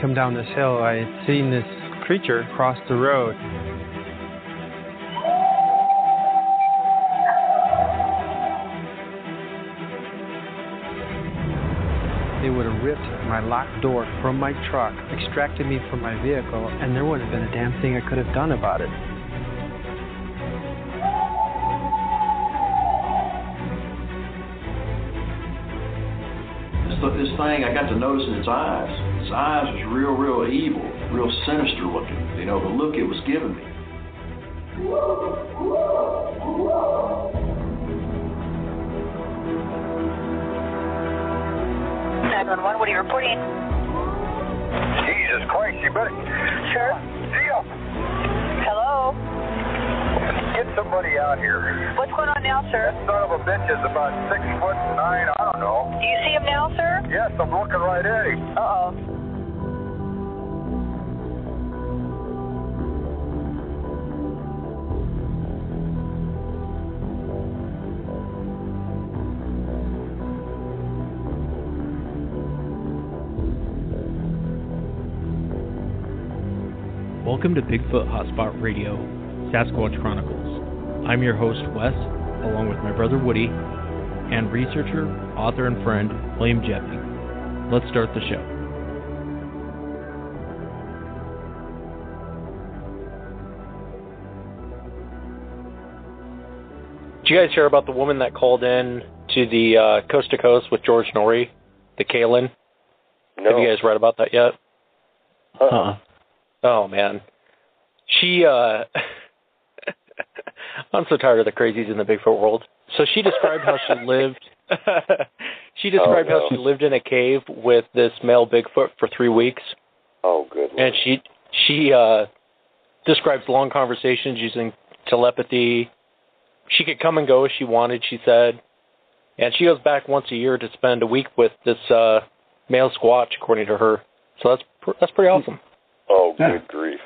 Come down this hill, I had seen this creature cross the road. They would have ripped my locked door from my truck, extracted me from my vehicle, and there wouldn't have been a damn thing I could have done about it. This, thing, I got to noticing its eyes its eyes was real, real evil, real sinister looking. You know, the look it was giving me. Nine one one. What are you reporting? Jesus Christ! You better. Sure. Deal. Hello. Get somebody out here. What's going on now, sir? That son of a bitch is about six foot nine. I don't know. Do you see him now, sir? Yes, I'm looking right at him. Uh oh. Welcome to Bigfoot Hotspot Radio, Sasquatch Chronicles. I'm your host, Wes, along with my brother Woody, and researcher, author, and friend, William Jeffy. Let's start the show. Did you guys hear about the woman that called in to the uh, Coast to Coast with George Noory, the Kaylin? No. Have you guys read about that yet? Uh-uh. Oh man, she. uh I'm so tired of the crazies in the Bigfoot world. So she described how she lived. she described Oh, no. how she lived in a cave with this male Bigfoot for three weeks, Oh, good. and she she uh describes long conversations using telepathy. She could come and go as she wanted. She said, and she goes back once a year to spend a week with this uh male Squatch, according to her. So that's pr- that's pretty awesome. Oh, good grief.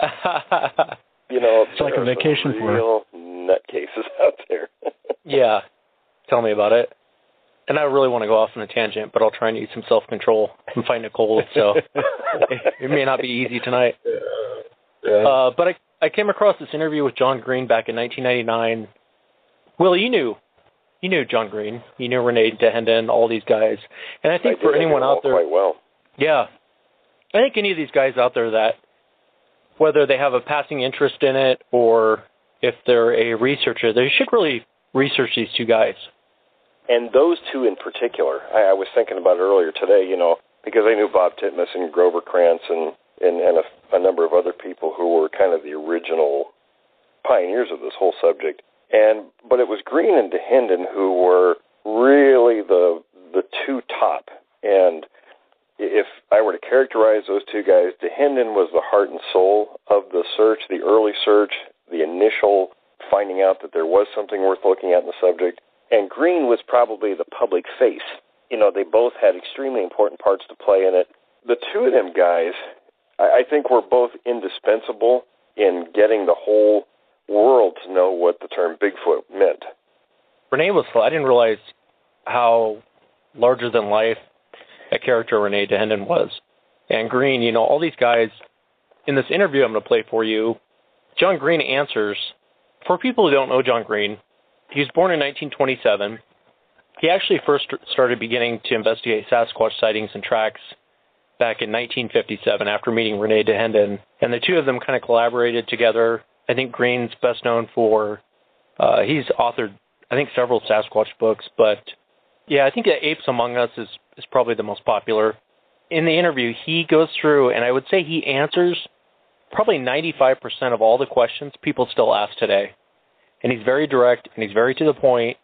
You know, It's like a there are some vacation for real nutcases out there. Yeah. Tell me about it. And I really want to go off on a tangent, but I'll try and use some self control. I'm fighting a cold, so it may not be easy tonight. Yeah. Uh, but I I came across this interview with John Green back in 1999. Will, you knew you knew John Green, you knew René Dahinden, all these guys, and I think I for anyone out there, quite well. yeah, I think any of these guys out there that whether they have a passing interest in it or if they're a researcher, they should really research these two guys. And those two in particular, I, I was thinking about it earlier today, you know, because I knew Bob Titmus and Grover Krantz and, and, and a, a number of other people who were kind of the original pioneers of this whole subject. And but it was Green and Dahinden who were really the the two top. And if I were to characterize those two guys, Dahinden was the heart and soul of the search, the early search, the initial finding out that there was something worth looking at in the subject. And Green was probably the public face. You know, they both had extremely important parts to play in it. The two of them guys, I, I think, were both indispensable in getting the whole world to know what the term Bigfoot meant. René was. I didn't realize how larger than life a character René Dahinden was. And Green, you know, all these guys in this interview I'm going to play for you, John Green answers. For people who don't know John Green, he was born in 1927. He actually first started beginning to investigate Sasquatch sightings and tracks back in 1957 after meeting René Dahinden, and the two of them kind of collaborated together. I think Green's best known for uh, he's authored I think several Sasquatch books, but yeah, I think Apes Among Us is is probably the most popular. in the interview, he goes through, and I would say he answers probably 95% of all the questions people still ask today. And he's very direct and he's very to the point,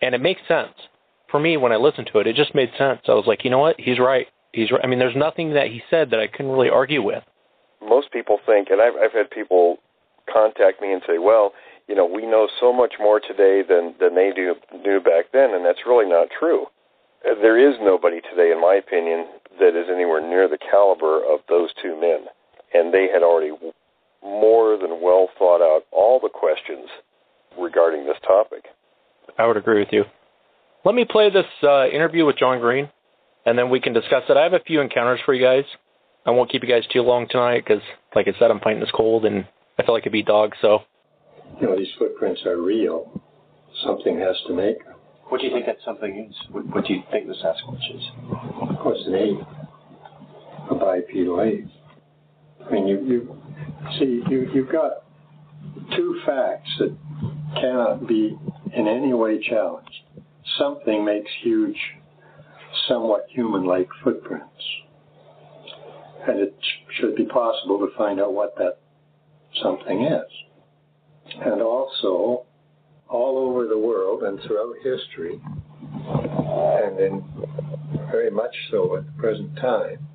and it makes sense. For me, when I listened to it, it just made sense. I was like, you know what? He's right. He's right. I mean, there's nothing that he said that I couldn't really argue with. Most people think, and I've, I've had people contact me and say, well, you know, we know so much more today than than they do, knew back then, and that's really not true. Uh, there is nobody today, in my opinion, that is anywhere near the caliber of those two men, and they had already more than well thought out all the questions regarding this topic. I would agree with you. Let me play this uh, interview with John Green, and then we can discuss it. I have a few encounters for you guys. I won't keep you guys too long tonight because, like I said, I'm fighting this cold and I feel like a beat dog. So, you know, these footprints are real. Something has to make them. What do you think that something is? What, what do you think the Sasquatch is? Of course, an ape, a bipedal ape. I mean, you you see, you you've got two facts that cannot be in any way challenged. Something makes huge, somewhat human-like footprints, and it should be possible to find out what that something is. And also, all over the world and throughout history, and in very much so at the present time,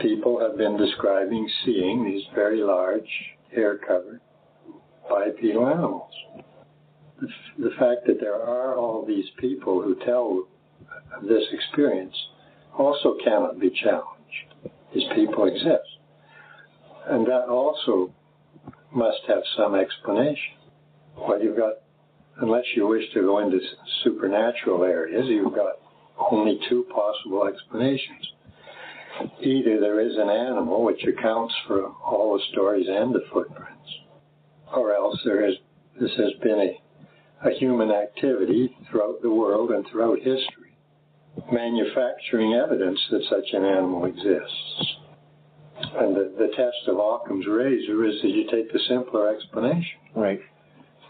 people have been describing seeing these very large, hair covered bipedal animals. The, the fact that there are all these people who tell this experience also cannot be challenged. These people exist. And that also must have some explanation. Well, you've got, unless you wish to go into supernatural areas, you've got only two possible explanations. Either there is an animal which accounts for all the stories and the footprints, or else there is this has been a, a human activity throughout the world and throughout history, manufacturing evidence that such an animal exists. And the, the test of Occam's razor is that you take the simpler explanation. Right.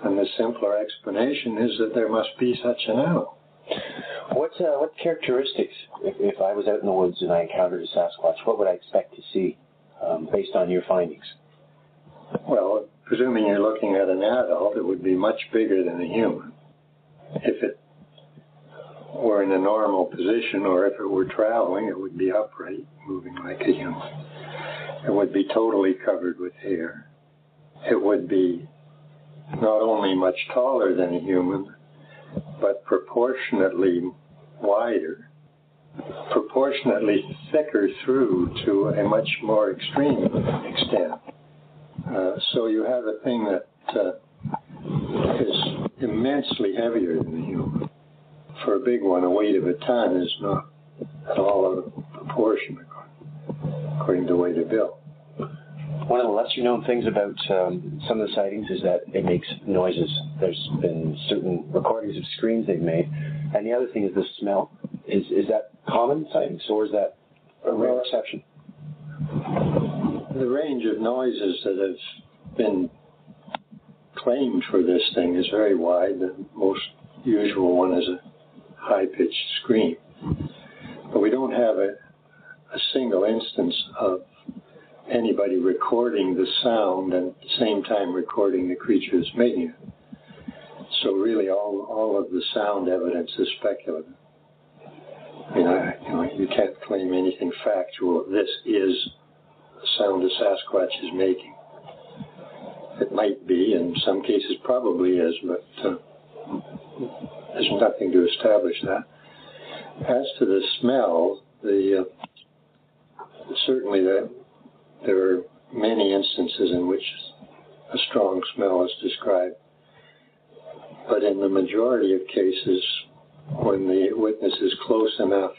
And the simpler explanation is that there must be such an animal. What uh, what characteristics, if, if I was out in the woods and I encountered a Sasquatch, what would I expect to see um, based on your findings? Well, presuming you're looking at an adult, it would be much bigger than a human. If it were in a normal position or if it were traveling, it would be upright, moving like a human. It would be totally covered with hair. It would be not only much taller than a human, but proportionately wider, proportionately thicker through to a much more extreme extent. Uh, so you have a thing that uh, is immensely heavier than a human. For a big one, a weight of a ton is not at all out of proportion according to the way they're built. One of the lesser known things about um, some of the sightings is that it makes noises. There's been certain recordings of screams they've made. And the other thing is the smell. Is is that common sightings or is that a rare exception? The range of noises that have been claimed for this thing is very wide. The most usual one is a high pitched scream. But we don't have a, a single instance of anybody recording the sound and at the same time recording the creature's it. So really, all all of the sound evidence is speculative. You know, you, know, you can't claim anything factual. This is the sound a Sasquatch is making. It might be, in some cases, probably is, but uh, there's nothing to establish that. As to the smell, the uh, certainly the there are many instances in which a strong smell is described. But in the majority of cases, when the witness is close enough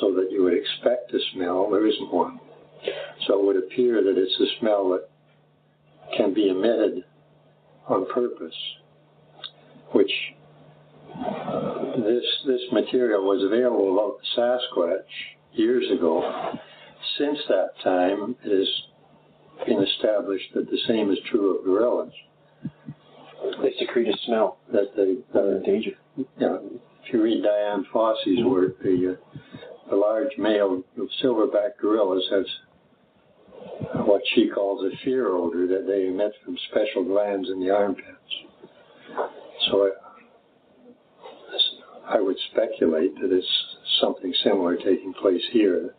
so that you would expect a smell, there isn't one. So it would appear that it's a smell that can be emitted on purpose, which uh, this this material was available about the Sasquatch years ago, since that time, it has been established that the same is true of gorillas. They secrete a smell that they are in danger. Yeah, if you read Dian Fossey's work, the uh, the large male silverback gorillas has what she calls a fear odor that they emit from special glands in the armpits. So I, I would speculate that it's something similar taking place here.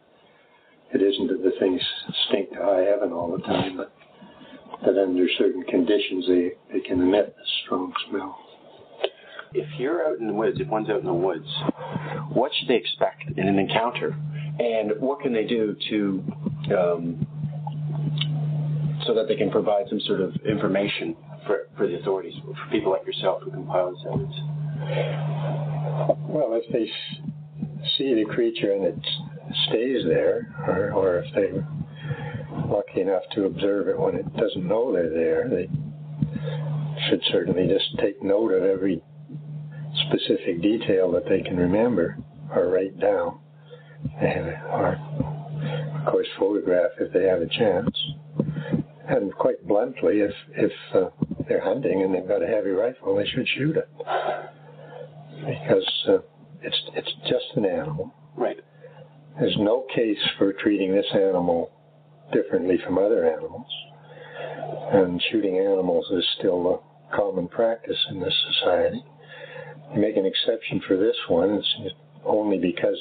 It isn't that the things stink to high heaven all the time, but that under certain conditions they, they can emit a strong smell. If you're out in the woods, if one's out in the woods, what should they expect in an encounter? And what can they do to um, so that they can provide some sort of information for, for the authorities, for people like yourself who compile this evidence? Well, if they see the creature and it stays there, or, or if they're lucky enough to observe it when it doesn't know they're there, they should certainly just take note of every specific detail that they can remember or write down, or of course photograph if they have a chance. And quite bluntly, if if uh, they're hunting and they've got a heavy rifle, they should shoot it because uh, it's it's just an animal. Right. There's no case for treating this animal differently from other animals, and shooting animals is still a common practice in this society. You make an exception for this one, it's only because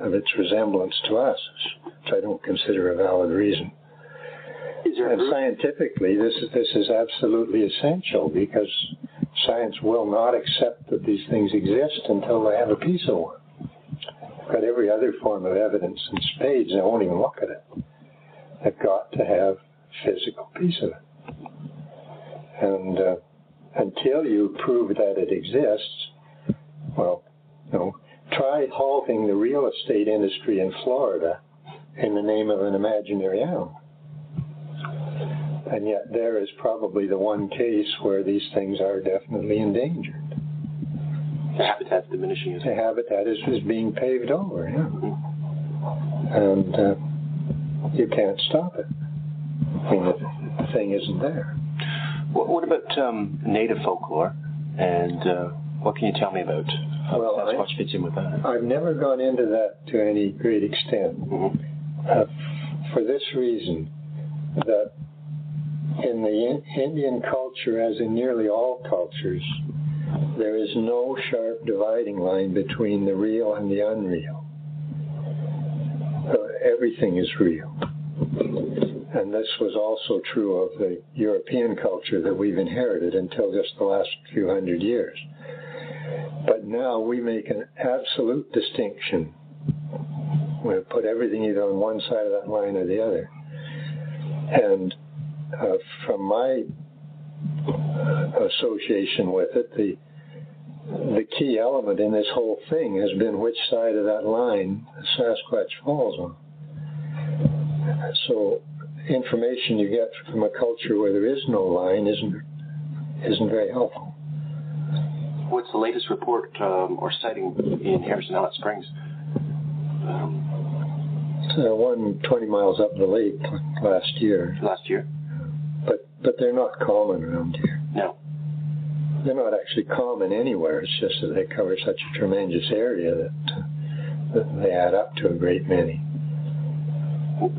of its resemblance to us, which I don't consider a valid reason. and scientifically, this is this is absolutely essential because science will not accept that these things exist until they have a piece of one. Got every other form of evidence in spades, they won't even look at it. They've got to have physical piece of it. And uh, until you prove that it exists, well, you know, try halting the real estate industry in Florida in the name of an imaginary animal. And yet, there is probably the one case where these things are definitely endangered. The habitat's diminishing. The habitat is, is being paved over, yeah. And uh, you can't stop it. I mean, the, the thing isn't there. What, what about um, native folklore? And uh, what can you tell me about how Well, Sasquatch fits in with that? I've never gone into that to any great extent. Uh, for this reason, that in the in- Indian culture, as in nearly all cultures, there is no sharp dividing line between the real and the unreal. Uh, everything is real. And this was also true of the European culture that we've inherited until just the last few hundred years. But now we make an absolute distinction. We put everything either on one side of that line or the other. And uh, from my association with it, the the key element in this whole thing has been which side of that line Sasquatch falls on. So, information you get from a culture where there is no line isn't isn't very helpful. What's the latest report um, or sighting in Harrison Hot Springs? Um, uh, one 20 miles up the lake last year, last year? But but they're not common around here. No. They're not actually common anywhere. It's just that they cover such a tremendous area that, uh, that they add up to a great many.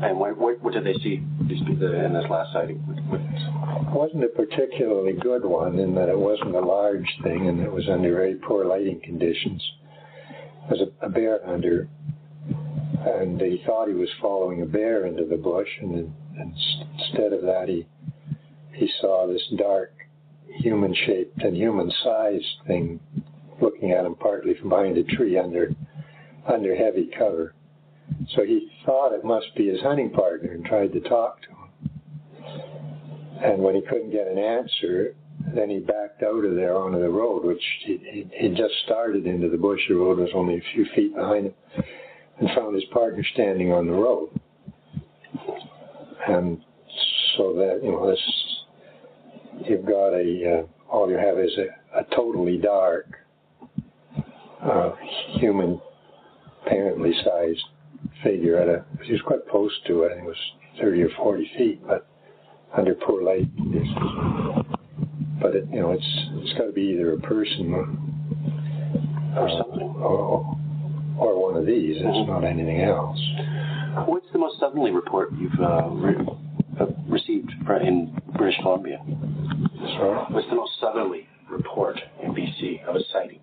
And what, what, what did they see in this last sighting? What, what, It wasn't a particularly good one in that it wasn't a large thing and it was under very poor lighting conditions. It was a, a bear hunter, and he thought he was following a bear into the bush, and, and instead of that, he he saw this dark, human-shaped and human-sized thing looking at him partly from behind a tree under under heavy cover. So he thought it must be his hunting partner and tried to talk to him. And when he couldn't get an answer, then he backed out of there onto the road, which he, he, he just started into the bush. The road was only a few feet behind him, and found his partner standing on the road. And so that you know, this you've got a uh, all you have is a, a totally dark, uh, human, apparently sized figure at a. He was quite close to it. I think it was thirty or forty feet, but under poor light conditions. But it, you know, it's it's got to be either a person or, or something. or, or one of these. It's not anything else. What's the most southerly report you've uh, re- uh, received in British Columbia? Sorry? What's the most southerly report in BC of a sighting?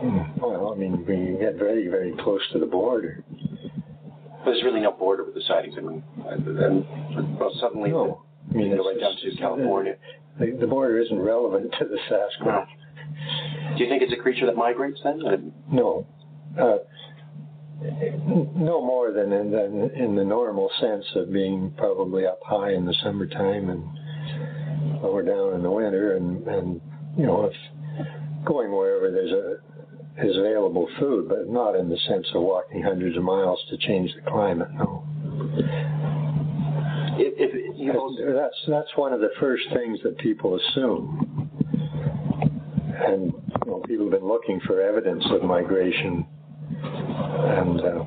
Hmm. Well, I mean, we get very, very close to the border, There's really no border with the sightings. I mean, and, well, suddenly no. I mean, you go right down to California. The, the border isn't relevant to the Sasquatch. Do you think it's a creature that migrates then? Uh, No. Uh, no more than in, than in the normal sense of being probably up high in the summertime and lower down in the winter, and, and you know, if going wherever there's a is available food, but not in the sense of walking hundreds of miles to change the climate. No. if, if you also, That's that's one of the first things that people assume, and you know, people have been looking for evidence of migration, and uh,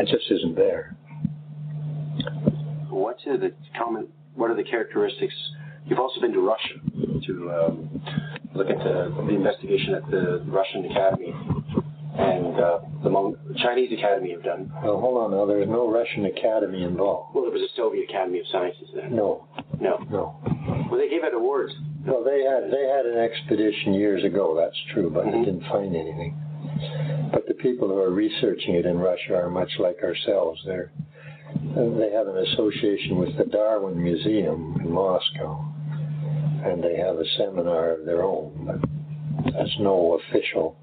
it just isn't there. what are the common? What are the characteristics? You've also been to Russia to um, look at the, the investigation at the Russian Academy and uh, the Mon- Chinese Academy have done. Well, hold on now. There's no Russian academy involved. Well, there was a Soviet Academy of Sciences then. No, No. no. Well, they gave out awards. Well, they had they had an expedition years ago. That's true, but Mhm. they didn't find anything. But the people who are researching it in Russia are much like ourselves. They're they have an association with the Darwin Museum in Moscow, and they have a seminar of their own. But there's no official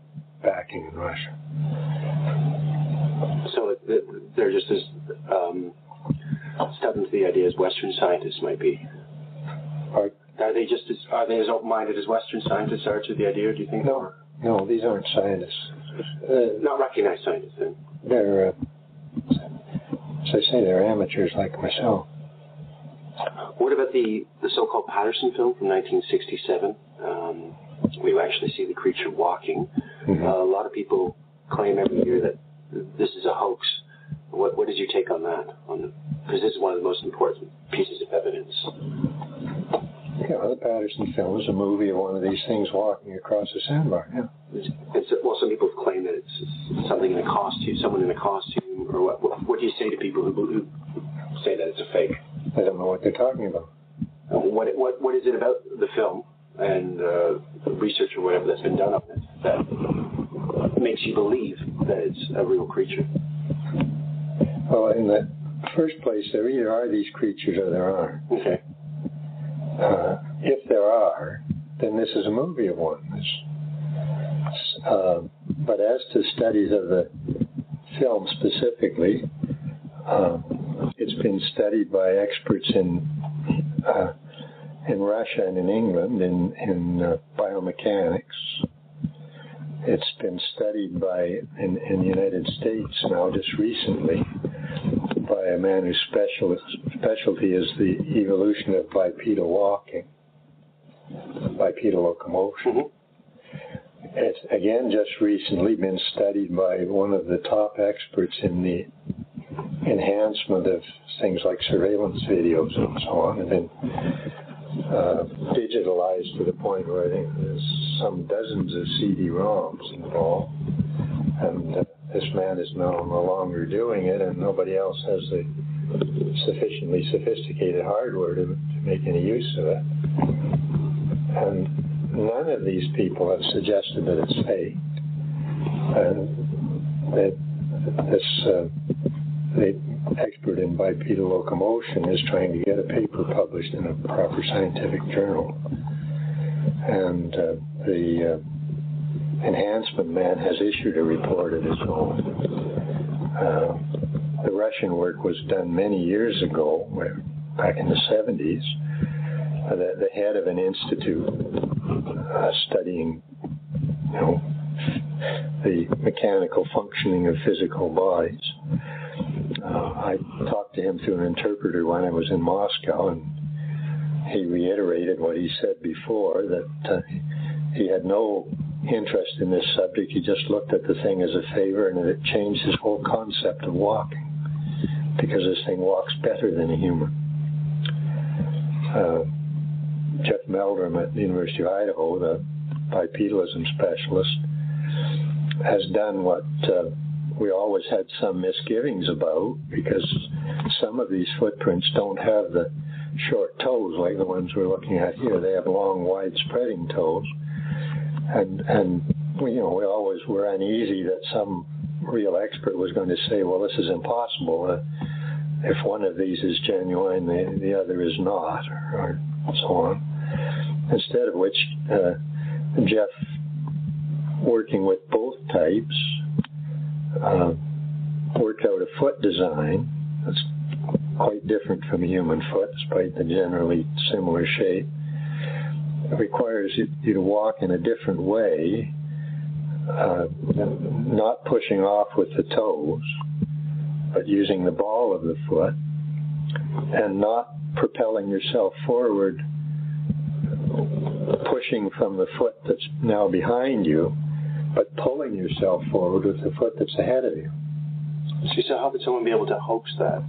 backing in Russia. So it- it- they're just as um, stubborn to the idea as Western scientists might be. Are, Are they just as are they as open-minded as Western scientists are to the idea? Do you think? No. no, these aren't scientists. Uh, Not recognized scientists then. they're, uh, as I say, they're amateurs like myself. What about the, the so-called Patterson film from 1967? Um, we actually see the creature walking. Mhm. Uh, a lot of people claim every year that this is a hoax. What, what is your take on that? On because this is one of the most important pieces of evidence. Yeah, the Patterson film is a movie of one of these things walking across a sandbar. Yeah. It's, it's, well, some people claim that it's, it's something in a costume, someone in a costume, or what? What, what do you say to people who, who say that it's a fake? I don't know what they're talking about. What, what, what is it about the film and uh, the research or whatever that's been done on it that makes you believe that it's a real creature? Well, in the first place, there either are these creatures or there aren't. Okay. Uh, if there are, then this is a movie of one. Uh, but as to studies of the film specifically, uh, it's been studied by experts in uh, in Russia and in England in in uh, biomechanics. It's been studied by in, in the United States now just recently by a man whose special, specialty is the evolution of bipedal walking, bipedal locomotion. Mhm. It's again just recently been studied by one of the top experts in the enhancement of things like surveillance videos and so on, and been uh, digitalized to the point where I think there's some dozens of CD-ROMs involved, and uh, this man is now no longer doing it, and nobody else has the sufficiently sophisticated hardware to, to make any use of it. And none of these people have suggested that it's fake. And that this uh, the expert in bipedal locomotion is trying to get a paper published in a proper scientific journal. And uh, the uh, enhancement man has issued a report of his own. Uh, the Russian work was done many years ago, back in the 70s. Uh, the, the head of an institute uh, studying, you know, the mechanical functioning of physical bodies. Uh, I talked to him through an interpreter when I was in Moscow, and he reiterated what he said before that uh, he had no interest in this subject. He just looked at the thing as a favor, and it changed his whole concept of walking because this thing walks better than a human. Uh, Jeff Meldrum at the University of Idaho, the bipedalism specialist, has done what uh, we always had some misgivings about because some of these footprints don't have the short toes like the ones we're looking at here. They have long, wide spreading toes. And, and we, you know, we always were uneasy that some real expert was going to say, well, this is impossible. Uh, if one of these is genuine, the, the other is not, or, or so on. Instead of which, uh, Jeff, working with both types, uh, worked out a foot design that's quite different from a human foot, despite the generally similar shape. It requires you to walk in a different way, uh, not pushing off with the toes, but using the ball of the foot, and not propelling yourself forward, pushing from the foot that's now behind you, but pulling yourself forward with the foot that's ahead of you. See, so how could someone be able to hoax that?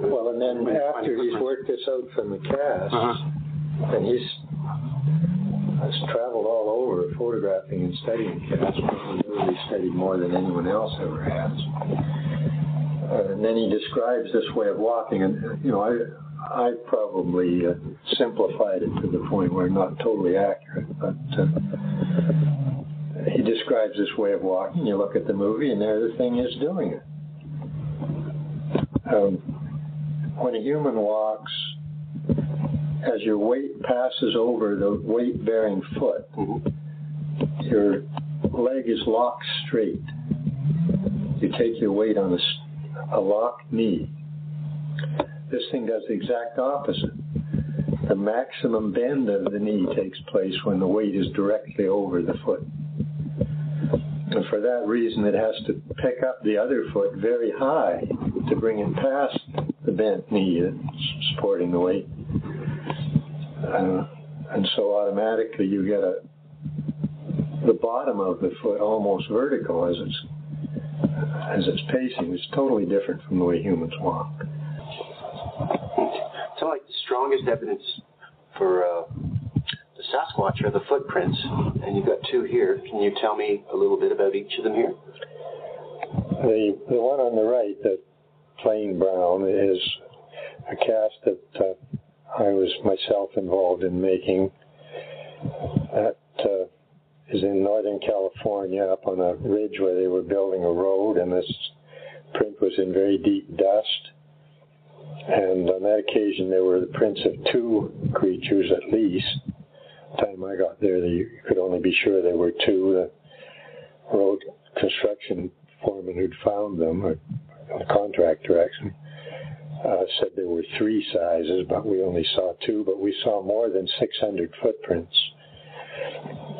Well, and then after he's worked this out from the cast, Uh-huh. and he's has traveled all over photographing and studying cats, probably studied more than anyone else ever has. Uh, and then he describes this way of walking, and you know, I I probably uh, simplified it to the point where not totally accurate, but uh, he describes this way of walking. You look at the movie, and there the thing is doing it. Um, when a human walks, as your weight passes over the weight bearing foot, your leg is locked straight. You take your weight on a locked knee. This thing does the exact opposite. The maximum bend of the knee takes place when the weight is directly over the foot. And for that reason, it has to pick up the other foot very high to bring it past the bent knee that's supporting the weight. Uh, and so automatically you get a the bottom of the foot almost vertical as it's as it's pacing. It's totally different from the way humans walk. So, like the strongest evidence for uh, Sasquatch are the footprints, and you've got two here. Can you tell me a little bit about each of them here? The the one on the right, the plain brown, is a cast that uh, I was myself involved in making. That uh, is in Northern California, up on a ridge where they were building a road, and this print was in very deep dust. And on that occasion, there were the prints of two creatures at least. Time I got there, you could only be sure there were two. The road construction foreman who'd found them, or the contractor actually, uh, said there were three sizes, but we only saw two. But we saw more than 600 footprints,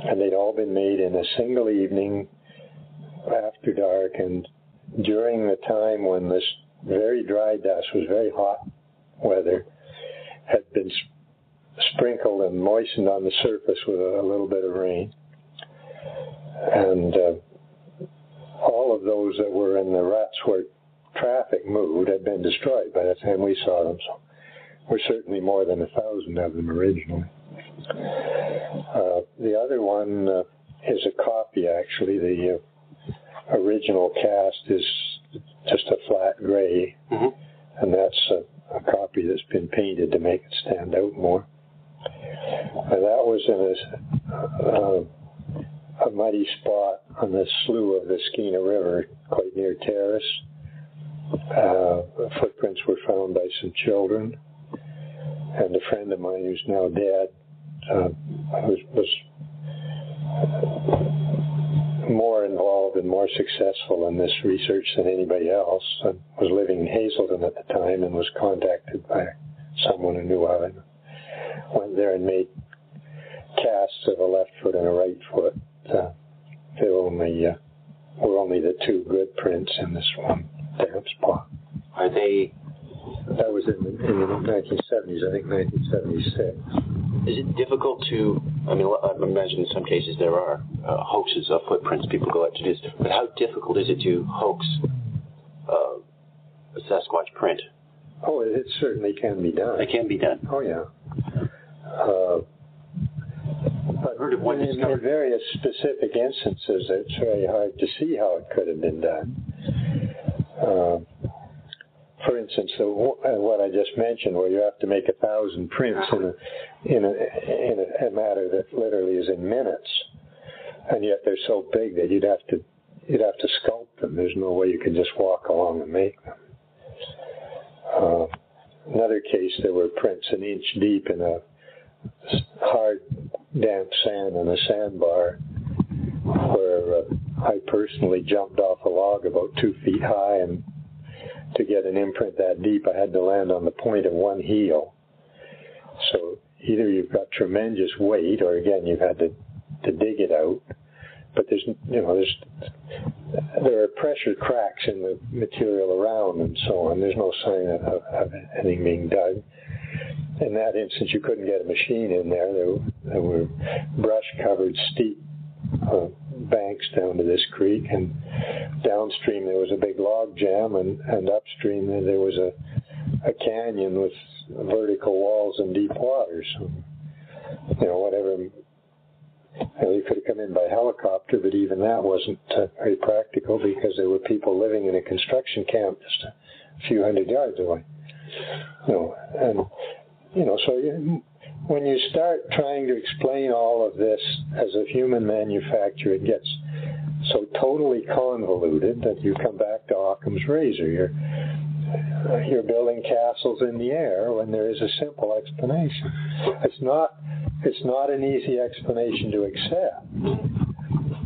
and they'd all been made in a single evening after dark, and during the time when this very dry dust was very hot weather, had been sprinkled and moistened on the surface with a, little bit of rain, and uh, all of those that were in the ruts where traffic moved had been destroyed by the time we saw them. So we're certainly more than a thousand of them originally. Uh, the other one uh, is a copy, actually. The uh, original cast is just a flat gray, and that's a, a copy that's been painted to make it stand out more. That was in a, uh, a muddy spot on the slough of the Skeena River, quite near Terrace. Uh, footprints were found by some children, and a friend of mine who's now dead uh, was, was more involved and more successful in this research than anybody else. And was living in Hazelton at the time and was contacted by someone who knew of him. Went there and made casts of a left foot and a right foot. Uh, they were only uh, were only the two good prints in this one damp spot. Are they? That was in the, in the 1970s, I think 1976. Is it difficult to? I mean, I imagine in some cases there are uh, hoaxes of footprints people go out to do. But how difficult is it to hoax uh, a Sasquatch print? Oh, it, it certainly can be done. It can be done. Oh yeah. Uh, but heard of one in, in various specific instances, it's very hard to see how it could have been done. Um, for instance, the, uh, what I just mentioned, where you have to make a thousand prints in a in a in a, a matter that literally is in minutes, and yet they're so big that you'd have to you'd have to sculpt them. There's no way you can just walk along and make them. Uh, another case, there were prints an inch deep in a hard, damp sand on a sandbar, where uh, I personally jumped off a log about two feet high and to get an imprint that deep, I had to land on the point of one heel. So either you've got tremendous weight, or again you've had to to dig it out. But there's you know there's there are pressure cracks in the material around and so on. There's no sign of, of, anything being dug. In that instance, you couldn't get a machine in there. There, there were brush covered steep uh, banks down to this creek, and downstream there was a big log jam, and, and upstream there was a, a canyon with vertical walls and deep water. So, you know, whatever. Know, you could have come in by helicopter, but even that wasn't uh, very practical because there were people living in a construction camp just a few hundred yards away. Know, and you know, so you, when you start trying to explain all of this as a human manufacture, it gets so totally convoluted that you come back to Occam's razor. You're, you're building castles in the air when there is a simple explanation. It's not, it's not an easy explanation to accept.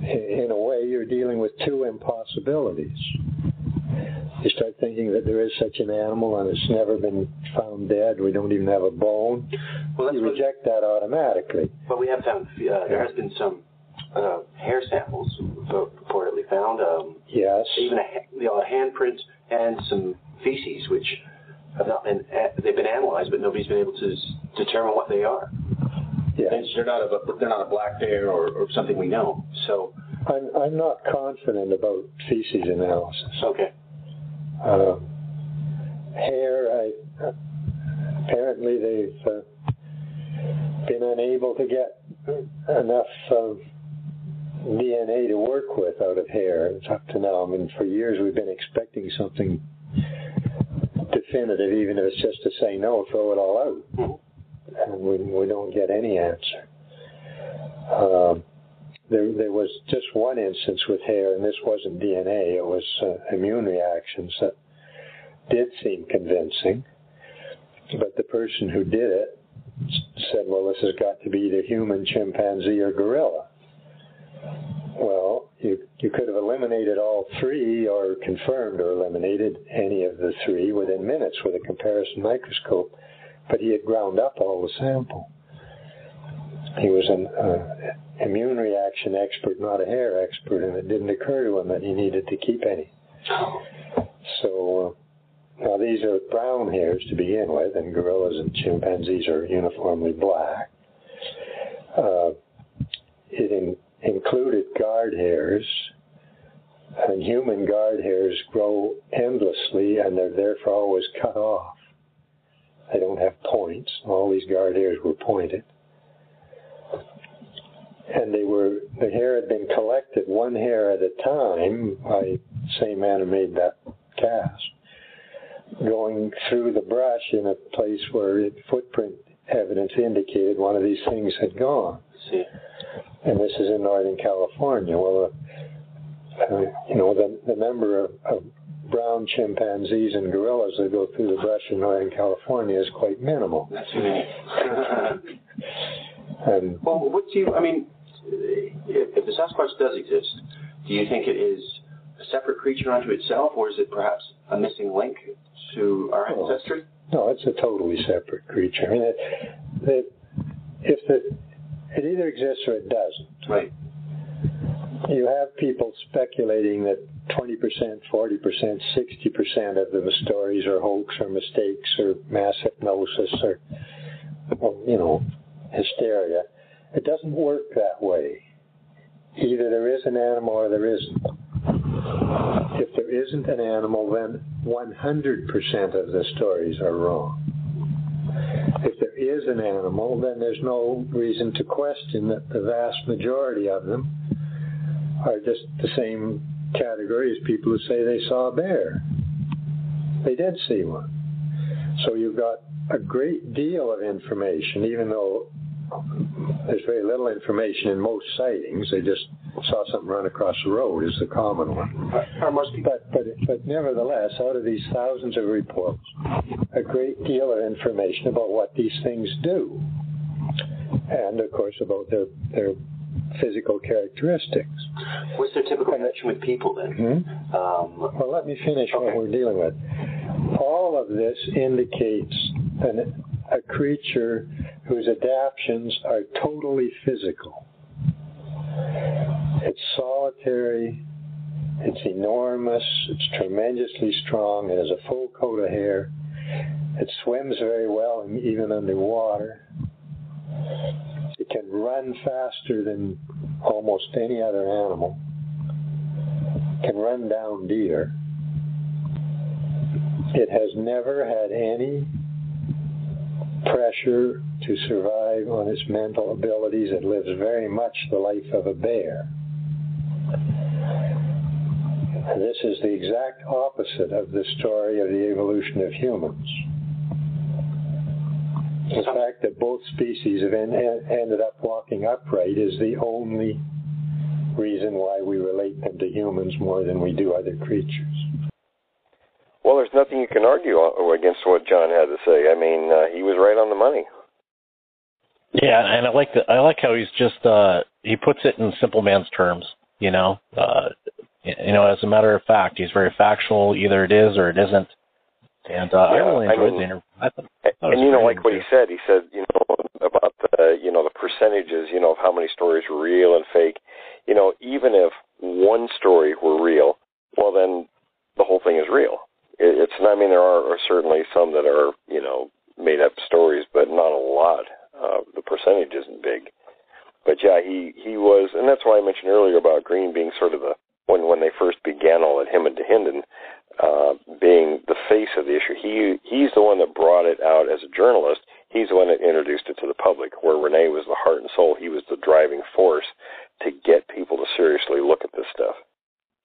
In a way, you're dealing with two impossibilities. You start thinking that there is such an animal and it's never been found dead. We don't even have a bone. Well, you reject that automatically. But we have found uh, there has been some uh, hair samples reportedly found, um, Yes. even a, you know, a handprint and some feces, which have not been they've been analyzed, but nobody's been able to determine what they are. Yes. And they're not a they're not a black bear or, or something we know. So I'm, I'm not confident about feces analysis. okay, Uh, hair, I, apparently they've uh, been unable to get enough um, DNA to work with out of hair. It's up to now. I mean, for years we've been expecting something definitive, even if it's just to say no, throw it all out. And we, we don't get any answer. Um, there, there was just one instance with hair, and this wasn't DNA, it was uh, immune reactions that did seem convincing. But the person who did it said, well, this has got to be either human, chimpanzee, or gorilla. Well, you, you could have eliminated all three or confirmed or eliminated any of the three within minutes with a comparison microscope, but he had ground up all the sample. He was an uh, immune reaction expert, not a hair expert, and it didn't occur to him that he needed to keep any. So uh, now these are brown hairs to begin with, and gorillas and chimpanzees are uniformly black. Uh, it in, included guard hairs, and human guard hairs grow endlessly, and they're therefore always cut off. They don't have points. All these guard hairs were pointed. And they were the hair had been collected one hair at a time by the same man who made that cast going through the brush in a place where it, footprint evidence indicated one of these things had gone. See, and this is in northern california. Well uh, uh, you know the, the number of, of brown chimpanzees and gorillas that go through the brush in northern california is quite minimal that's and well, what do you? I mean, if, if the Sasquatch does exist, do you think it is a separate creature unto itself, or is it perhaps a missing link to our Oh. ancestry? No, it's a totally separate creature. I mean, it, it, if the, it either exists or it doesn't. Right. You have people speculating that 20%, 40%, 60% of the stories are hoax or mistakes or mass hypnosis or, you know, hysteria. It doesn't work that way. Either there is an animal or there isn't. If there isn't an animal, then 100% of the stories are wrong. If there is an animal, then there's no reason to question that the vast majority of them are just the same category as people who say they saw a bear. They did see one. So you've got a great deal of information, even though there's very little information in most sightings. They just saw something run across the road is the common one. But, but, but nevertheless, out of these thousands of reports, a great deal of information about what these things do. And of course about their, their physical characteristics. what's their typical connection with people then? Hmm? Um, Well, let me finish what we're dealing with. All of this indicates an, a creature whose adaptions are totally physical. It's solitary, it's enormous, it's tremendously strong, it has a full coat of hair, it swims very well even underwater. It can run faster than almost any other animal can run down deer. It has never had any pressure to survive on its mental abilities. It lives very much the life of a bear. This is the exact opposite of the story of the evolution of humans. The fact that both species have en- en- ended up walking upright is the only reason why we relate them to humans more than we do other creatures. Well, there's nothing you can argue against what John had to say. I mean, uh, he was right on the money. Yeah, and I like the I like how he's just uh he puts it in simple man's terms, you know. Uh you know, as a matter of fact, he's very factual, either it is or it isn't. And uh, I Yeah, really I enjoyed mean- the interview. I thought, thought it was And you know, like what he said, he said, you know, about the, you know, the percentages, you know, of how many stories were real and fake. You know, even if one story were real, well, then the whole thing is real. It, it's, I mean, there are, are certainly some that are, you know, made up stories, but not a lot. Uh, the percentage isn't big. But yeah, he he was, and that's why I mentioned earlier about Green being sort of the when when they first began all at him and Dahinden, uh, being the face of the issue. He he's the one that brought it out as a journalist. He's the one that introduced it to the public. Where René was the heart and soul, he was the driving force to get people to seriously look at this stuff.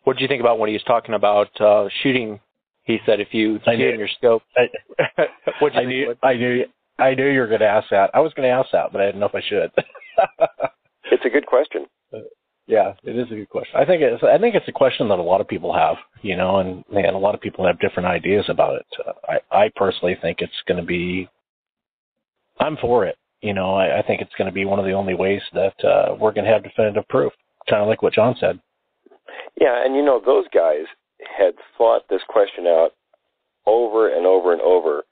What did you think about when he was talking about uh, shooting? He said if you I see knew- in your scope. I, What'd you I knew What- I knew I knew you were going to ask that. I was going to ask that, but I didn't know if I should. It's a good question. Yeah, it is a good question. I think it's I think it's a question that a lot of people have, you know, and and a lot of people have different ideas about it. Uh, I I personally think it's going to be. I'm for it. You know, I, I think it's going to be one of the only ways that uh, we're going to have definitive proof. Kind of like what John said. Yeah, and you know those guys had thought this question out over and over and over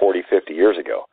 40, 50 years ago.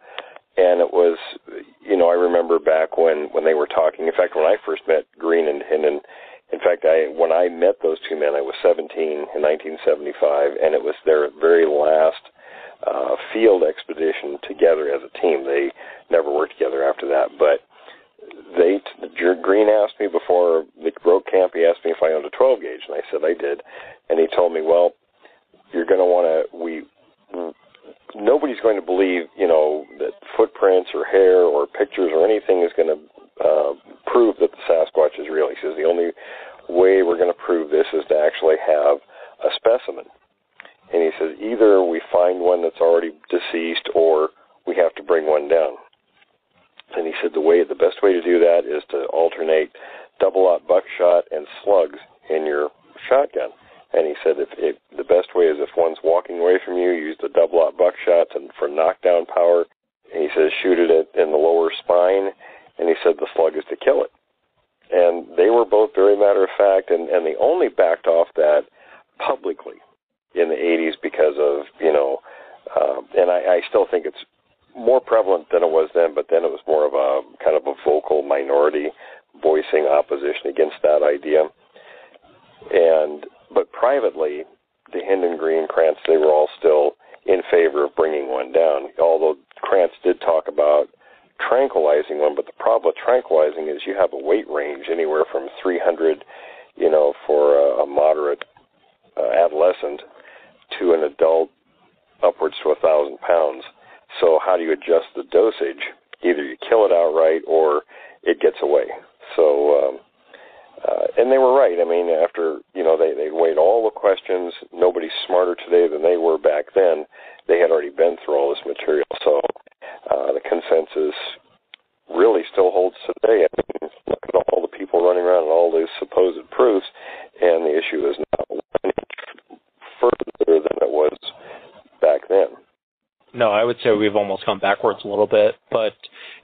No, I would say we've almost gone backwards a little bit. But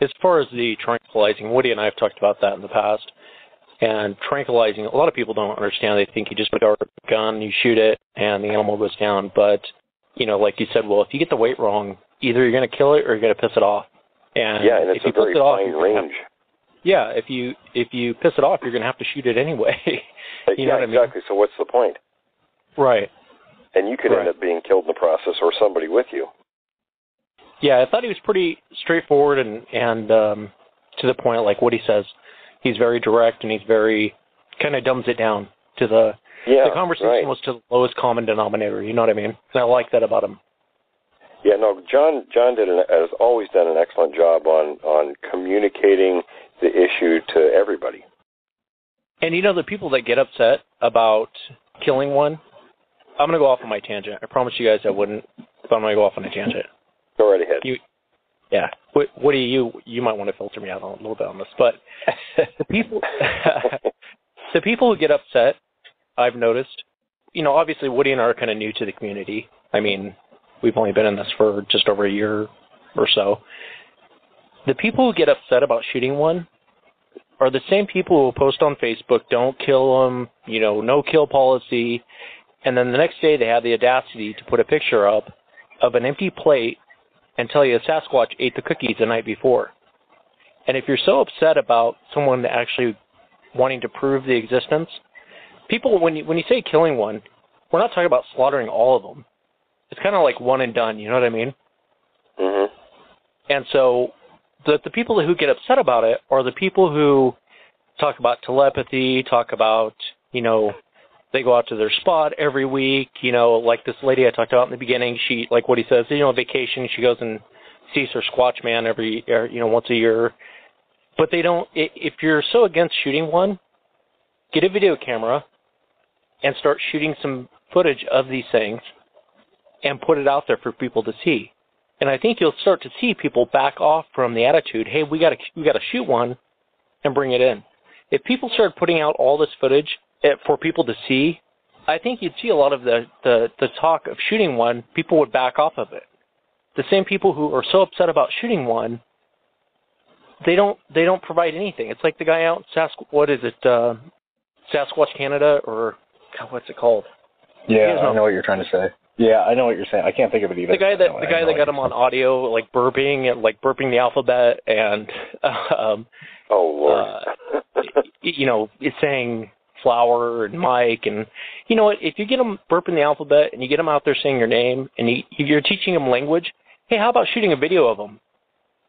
as far as the tranquilizing, Woody and I have talked about that in the past. And tranquilizing, a lot of people don't understand. They think you just put a gun, you shoot it, and the animal goes down. But, you know, like you said, well, if you get the weight wrong, either you're going to kill it or you're going to piss it off. And yeah, and it's if you a very piss it off, range. Have, yeah, if you if you piss it off, you're going to have to shoot it anyway. you yeah, know what I mean? exactly. So what's the point? Right. And you could Right. end up being killed in the process, or somebody with you. Yeah, I thought he was pretty straightforward and and um, to the point. Like what he says, he's very direct and he's very kind of dumbs it down to the Yeah, the conversation right. was to the lowest common denominator. You know what I mean? And I like that about him. Yeah, no, John John did an, has always done an excellent job on on communicating the issue to everybody. And you know the people that get upset about killing one. I'm gonna go off on my tangent. I promise you guys I wouldn't, but I'm gonna go off on a tangent. Go right ahead. You, yeah. What, what do you? You might want to filter me out a little bit on this, but the people, the people who get upset, I've noticed. You know, obviously Woody and I are kind of new to the community. I mean, we've only been in this for just over a year or so. The people who get upset about shooting one are the same people who will post on Facebook, "Don't kill them," you know, no kill policy, and then the next day they have the audacity to put a picture up of an empty plate and tell you a Sasquatch ate the cookies the night before. And if you're so upset about someone actually wanting to prove the existence, people when you when you say killing one, we're not talking about slaughtering all of them. It's kind of like one and done. You know what I mean? Mm-hmm. And so the the people who get upset about it are the people who talk about telepathy, talk about you know they go out to their spot every week. You know, like this lady I talked about in the beginning. She like what he says. You know, vacation. She goes and sees her Squatch man every er, you know once a year. But they don't. If you're so against shooting one, get a video camera and start shooting some footage of these things and put it out there for people to see. And I think you'll start to see people back off from the attitude, "Hey, we got to we got to shoot one and bring it in." If people started putting out all this footage for people to see, I think you'd see a lot of the, the the talk of shooting one. People would back off of it. The same people who are so upset about shooting one, they don't they don't provide anything. It's like the guy out in Sask what is it, uh, Sasquatch Canada or God, what's it called? Yeah, He has no- I know what you're trying to say. Yeah, I know what you're saying. I can't think of it either. The guy that the guy that got him on audio, like burping and like burping the alphabet, and um, Oh Lord. uh, you know, it's saying flower and mm-hmm. Mike, and you know what? If you get them burping the alphabet and you get them out there saying your name, and you, you're teaching them language, hey, how about shooting a video of them?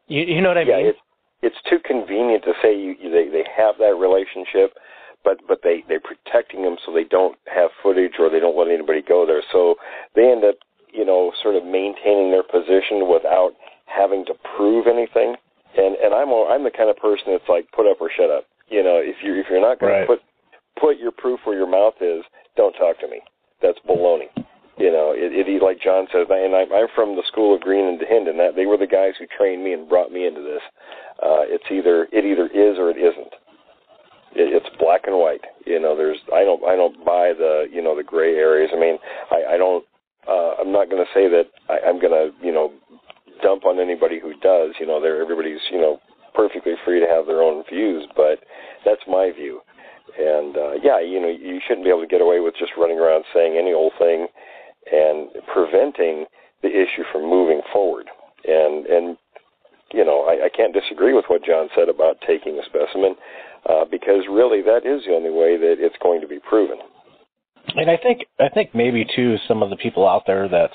You, you know what I yeah, mean? it's it's too convenient to say you, you they they have that relationship, but but they they're protecting them so they don't have footage or they don't let anybody go there. So they end up you know sort of maintaining their position without having to prove anything. And and I'm a, I'm the kind of person that's like put up or shut up. You know, if you if you're not going Right. to put put your proof where your mouth is, don't talk to me. That's baloney. You know, it, it like John says, and I'm, I'm from the school of Green and Hind, and that they were the guys who trained me and brought me into this. Uh, it's either it either is or it isn't. It, it's black and white. You know, there's I don't I don't buy the you know the gray areas. I mean, I, I don't. Uh, I'm not going to say that I, I'm going to you know dump on anybody who does. You know, they're everybody's you know perfectly free to have their own views, but that's my view. And uh, yeah, you know, you shouldn't be able to get away with just running around saying any old thing and preventing the issue from moving forward. And and you know, I, I can't disagree with what John said about taking a specimen uh, because really that is the only way that it's going to be proven. And I think I think maybe too some of the people out there that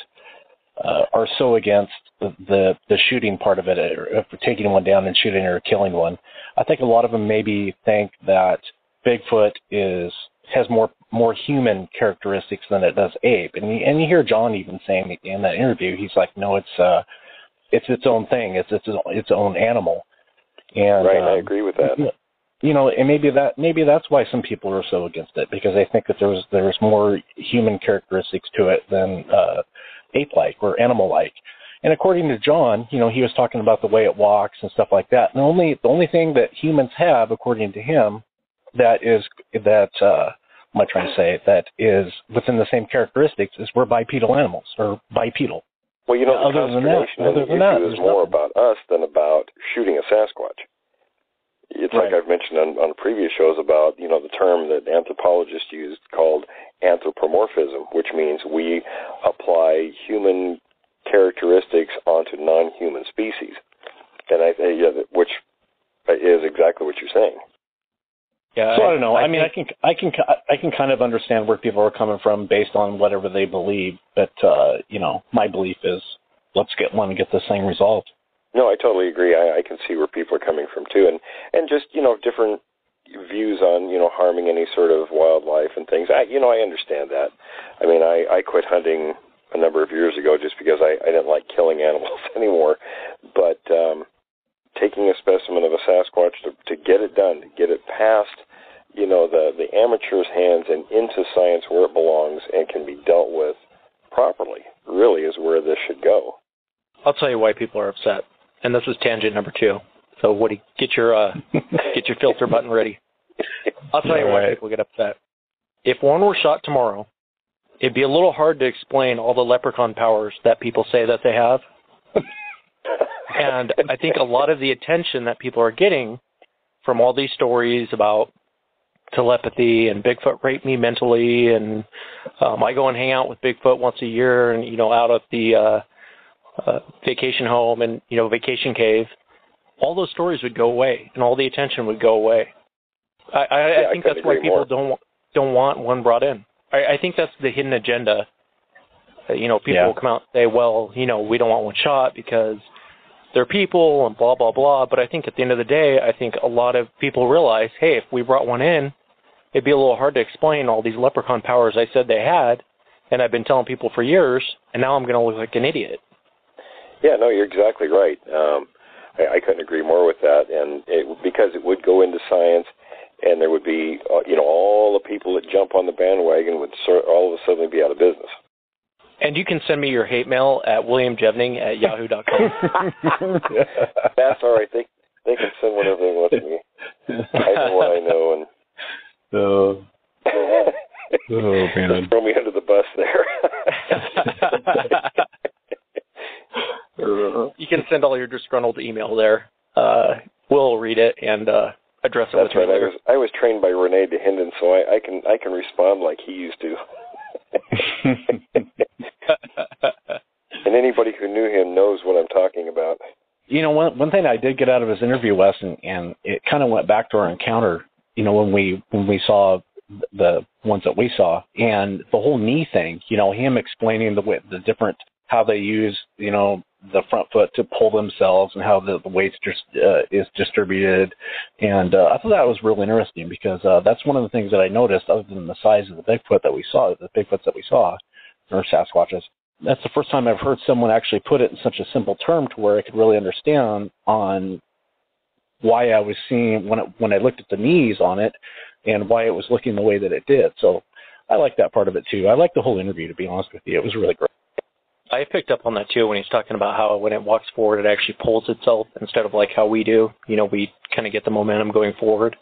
uh, are so against the, the the shooting part of it, or we're taking one down and shooting or killing one. I think a lot of them maybe think that Bigfoot is has more more human characteristics than it does ape. And you, and you hear John even saying in that interview, he's like, no, it's uh, it's its own thing. It's its its own animal. And right, um, I agree with that. You know, and maybe that maybe that's why some people are so against it because they think that there's there's more human characteristics to it than uh, ape-like or animal-like. And according to John, you know, he was talking about the way it walks and stuff like that. And the only the only thing that humans have, according to him, that is that uh, what am I trying to say? That is within the same characteristics is we're bipedal animals or bipedal. Well, you know, the other than that, other the than that, is more nothing. about us than about shooting a Sasquatch. It's like I've mentioned on, on previous shows about you know the term that anthropologists use called anthropomorphism, which means we apply human characteristics onto non-human species, and I yeah, which is exactly what you're saying. Yeah, So I don't know. I, mean, think- I can, I can, I can kind of understand where people are coming from based on whatever they believe. But uh, you know, my belief is let's get one and get this thing resolved. No, I totally agree. I, I can see where people are coming from too, and and just you know different views on you know harming any sort of wildlife and things. I you know I understand that. I mean, I I quit hunting a number of years ago just because I I didn't like killing animals anymore. But um, taking a specimen of a Sasquatch to to get it done, to get it past you know the the amateur's hands and into science where it belongs and can be dealt with properly, really is where this should go. I'll tell you why people are upset. And this is tangent number two. So Woody, get your uh, get your filter button ready. I'll tell you why right. people get upset. If one were shot tomorrow, it'd be a little hard to explain all the leprechaun powers that people say that they have. and I think a lot of the attention that people are getting from all these stories about telepathy and Bigfoot raped me mentally and um, I go and hang out with Bigfoot once a year and you know out at the uh, uh, vacation home and you know vacation cave, all those stories would go away and all the attention would go away. I, I, Yeah, I I think couldn't that's why people more. don't don't want one brought in. I, I think that's the hidden agenda. Uh, you know, people Yeah. will come out and say, "Well, you know, we don't want one shot because they're people and blah blah blah." But I think at the end of the day, I think a lot of people realize, hey, if we brought one in, it'd be a little hard to explain all these leprechaun powers I said they had, and I've been telling people for years, and now I'm going to look like an idiot. Yeah, no, you're exactly right. Um, I, I couldn't agree more with that, and it, because it would go into science, and there would be, uh, you know, all the people that jump on the bandwagon would sor- all of a sudden be out of business. And you can send me your hate mail at williamjevning at yahoo.com. That's all right. They they can send whatever they want to me. I know what I know, and oh, oh man. throw me under the bus there. you can send all your disgruntled email there. Uh, we'll read it and uh, address it That's with right. you I was I was trained by René Dahinden, so I, I can I can respond like he used to. and anybody who knew him knows what I'm talking about. you know, one one thing I did get out of his interview, Wes, and, and it kind of went back to our encounter. You know, when we when we saw the ones that we saw, and the whole knee thing. You know, him explaining the the different how they use you know the front foot to pull themselves and how the, the weight just uh, is distributed. And uh, I thought that was really interesting because uh, that's one of the things that I noticed, other than the size of the Bigfoot that we saw, the Bigfoots that we saw, or Sasquatches. That's the first time I've heard someone actually put it in such a simple term to where I could really understand on why I was seeing when it, when I looked at the knees on it and why it was looking the way that it did. So I like that part of it too. I like the whole interview to be honest with you. It was really great. I picked up on that too when he's talking about how when it walks forward, it actually pulls itself instead of like how we do. You know, we kind of get the momentum going forward.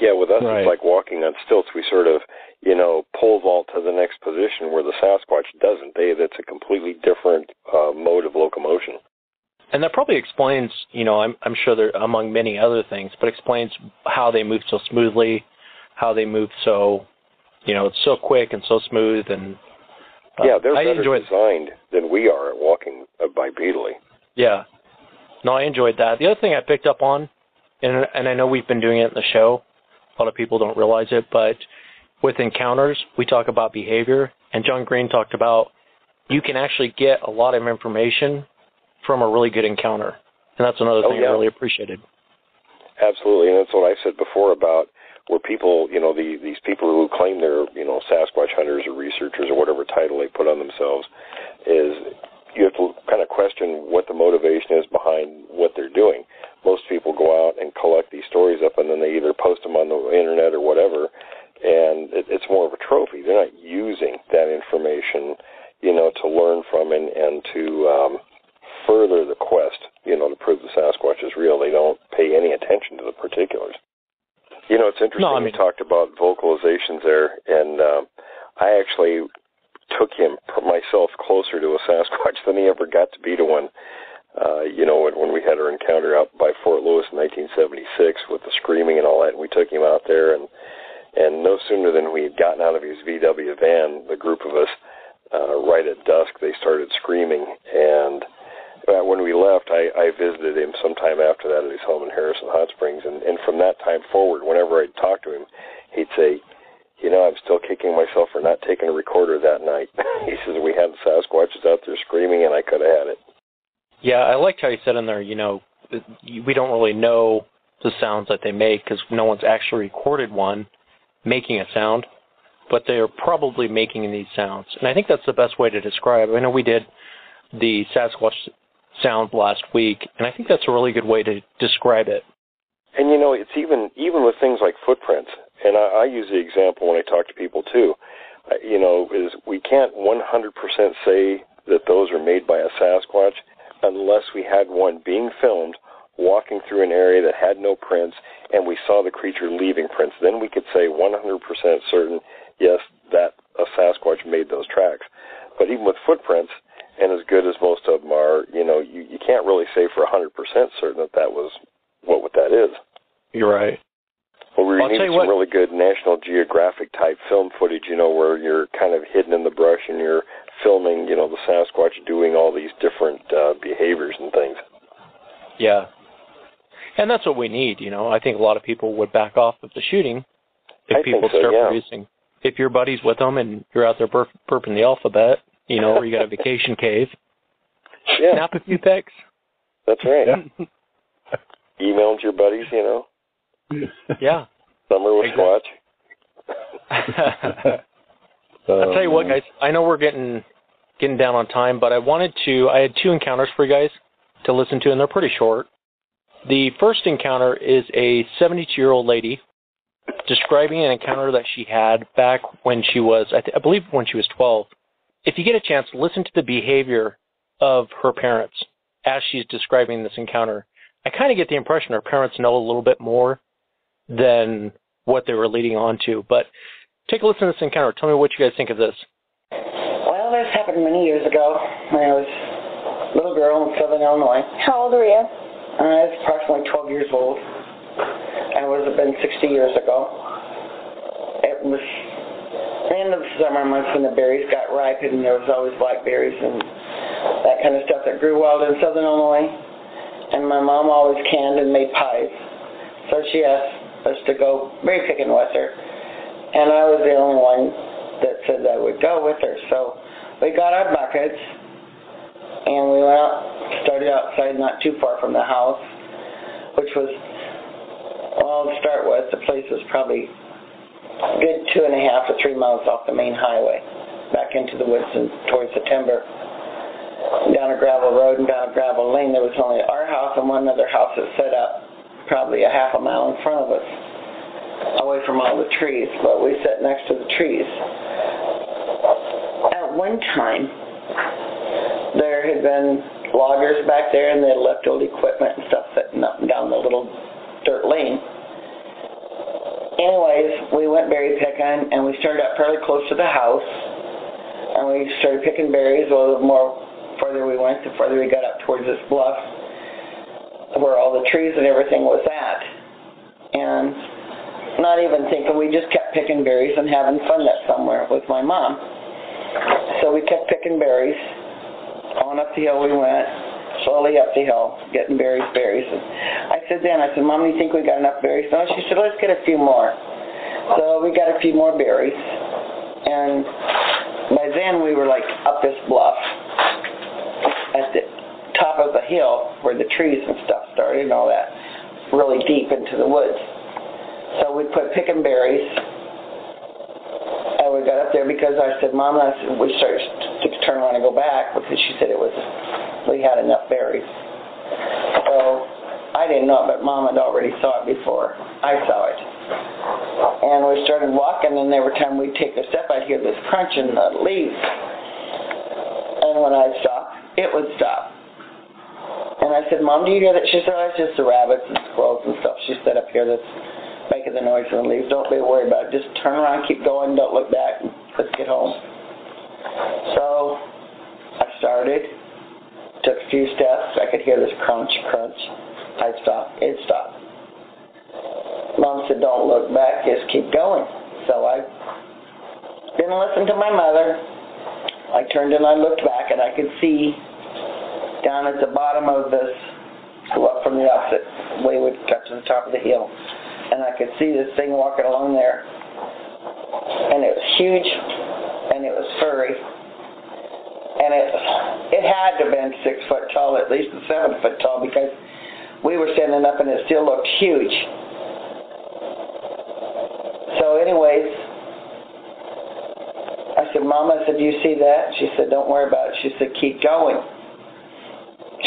Yeah, with us Right. it's like walking on stilts. We sort of, you know, pole vault to the next position where the Sasquatch doesn't. They that's a completely different uh, mode of locomotion. And that probably explains, you know, I'm, I'm sure there among many other things, but explains how they move so smoothly, how they move so, you know, it's so quick and so smooth. And yeah, they're I better designed than we are at walking uh, bipedally. Yeah, no, I enjoyed that. The other thing I picked up on, and and I know we've been doing it in the show. A lot of people don't realize it, but with encounters, we talk about behavior, and John Green talked about you can actually get a lot of information from a really good encounter, and that's another Oh, thing yeah. I really appreciated. Absolutely, and that's what I said before about where people, you know, the, these people who claim they're, you know, Sasquatch hunters or researchers or whatever title they put on themselves, is you have to kind of question what the motivation is behind what they're doing. Most people go out and collect these stories up, and then they either post them on the internet or whatever, and it, it's more of a trophy. They're not using that information, you know, to learn from and and to um, further the quest, you know, to prove the Sasquatch is real. They don't pay any attention to the particulars. You know, it's interesting. No, I mean, you talked about vocalizations there, and um, I actually took him myself closer to a Sasquatch than he ever got to be to one. Uh, you know, when, when we had our encounter out by Fort Lewis in 1976 with the screaming and all that, and we took him out there, and and no sooner than we had gotten out of his VW van, the group of us, uh, right at dusk, they started screaming, and when we left, I, I visited him sometime after that at his home in Harrison Hot Springs, and, and from that time forward, whenever I'd talk to him, he'd say, "You know, I'm still kicking myself for not taking a recorder that night." he says we had Sasquatches out there screaming, and I could have had it. Yeah, I liked how you said in there. You know, we don't really know the sounds that they make because no one's actually recorded one making a sound, but they're probably making these sounds, and I think that's the best way to describe. I know we did the Sasquatch sound last week, and I think that's a really good way to describe it. And you know, it's even even with things like footprints, and I, I use the example when I talk to people too. Uh, you know, is we can't 100% say that those are made by a Sasquatch unless we had one being filmed walking through an area that had no prints and we saw the creature leaving prints. Then we could say 100% certain, yes, that a Sasquatch made those tracks. But even with footprints, and as good as most of them are, you know, you, you can't really say for 100% certain that that was what, what that is. You're right. Well, we I'll need tell you some what- really good National Geographic type film footage, you know, where you're kind of hidden in the brush and you're filming, you know, the Sasquatch doing all these different uh, behaviors and things. Yeah. And that's what we need, you know. I think a lot of people would back off of the shooting if I people so, start yeah. producing. If your buddy's with them and you're out there burp, burping the alphabet, you know, or you got a vacation cave, Yeah, snap a few pics. that's right. Email to your buddies, you know. Yeah. Summer with Exactly. Squatch. I'll tell you what, guys. I know we're getting getting down on time, but I wanted to. I had two encounters for you guys to listen to, and they're pretty short. The first encounter is a 72-year-old lady describing an encounter that she had back when she was, I, th- I believe, when she was 12. If you get a chance, listen to the behavior of her parents as she's describing this encounter. I kind of get the impression her parents know a little bit more than what they were leading on to. But take a listen to this encounter. Tell me what you guys think of this. Well, this happened many years ago when I was a little girl in southern Illinois. How old are you? Uh, I was approximately 12 years old. I was have been 60 years ago. It was end of the summer months when the berries got ripe and there was always blackberries and that kind of stuff that grew wild in southern Illinois. And my mom always canned and made pies. So she asked us to go berry picking with her. And I was the only one that said I would go with her. So we got our buckets and we went out, started outside not too far from the house, which was, well, to start with, the place was probably good two and a half to three miles off the main highway, back into the woods and towards the timber. Down a gravel road and down a gravel lane, there was only our house and one other house that set up probably a half a mile in front of us, away from all the trees, but we sat next to the trees. At one time, been loggers back there and they left old equipment and stuff sitting up and down the little dirt lane. Anyways, we went berry picking and we started up fairly close to the house and we started picking berries. Well, the more further we went, the further we got up towards this bluff where all the trees and everything was at. And not even thinking, we just kept picking berries and having fun that somewhere with my mom. So we kept picking berries on up the hill we went, slowly up the hill, getting berries, berries. And I said then, I said, Mom, do you think we got enough berries? No, she said, let's get a few more. So we got a few more berries. And by then we were like up this bluff at the top of the hill where the trees and stuff started and all that, really deep into the woods. So we put picking berries we got up there because I said, Mom, I said, we started to turn around and go back because she said it was, we had enough berries. So I didn't know it, but Mom had already saw it before I saw it. And we started walking, and every time we'd take a step, I'd hear this crunch in the leaves. And when I'd stop, it would stop. And I said, Mom, do you hear that? She said, oh, it's just the rabbits and squirrels and stuff. She said up here that's making the noise it leaves. Don't be worried about it. Just turn around, keep going, don't look back. Let's get home. So I started, took a few steps. I could hear this crunch, crunch. I'd stop. It stopped. Mom said, don't look back, just keep going. So I didn't listen to my mother. I turned and I looked back and I could see down at the bottom of this, go up from the opposite way would cut to the top of the hill. And I could see this thing walking along there. And it was huge and it was furry. And it it had to have been six foot tall, at least seven foot tall, because we were standing up and it still looked huge. So anyways, I said, Mama, I said, do you see that? She said, don't worry about it. She said, keep going.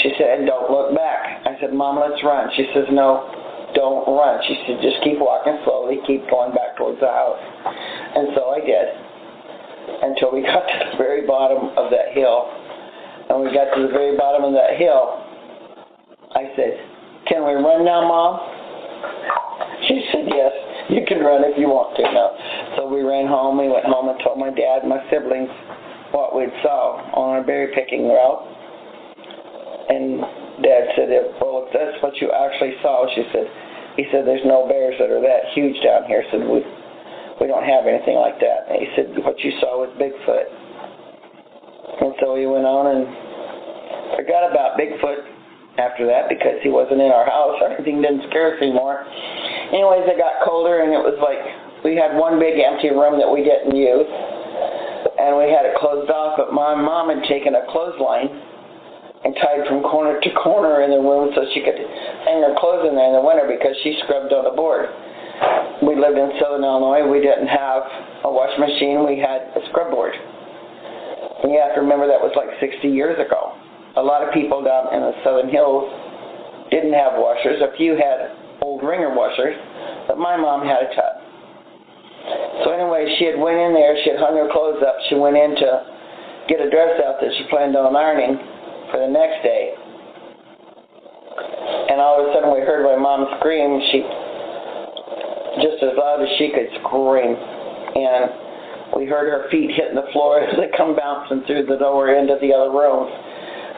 She said, and don't look back. I said, Mom, let's run. She says, no, don't run. She said, just keep walking slowly, keep going back towards the house. And so I did until we got to the very bottom of that hill. And we got to the very bottom of that hill. I said, can we run now, Mom? She said, yes, you can run if you want to now. So we ran home. We went home and told my dad and my siblings what we'd saw on our berry picking route. And Dad said, well, if that's what you actually saw, she said, he said, there's no bears that are that huge down here. Said, we, we don't have anything like that. And he said, what you saw was Bigfoot. And so he went on and forgot about Bigfoot after that because he wasn't in our house. Everything didn't scare us anymore. Anyways, it got colder and it was like we had one big empty room that we didn't use. And we had it closed off, but my mom had taken a clothesline and tied from corner to corner in the room so she could hang her clothes in there in the winter because she scrubbed on the board. We lived in southern Illinois. We didn't have a wash machine. We had a scrub board. And you have to remember that was like 60 years ago. A lot of people down in the southern hills didn't have washers. A few had old wringer washers, but my mom had a tub. So anyway, she had went in there. She had hung her clothes up. She went in to get a dress out that she planned on ironing for the next day. And all of a sudden we heard my mom scream. She just as loud as she could scream. And we heard her feet hitting the floor as they come bouncing through the door into the other room.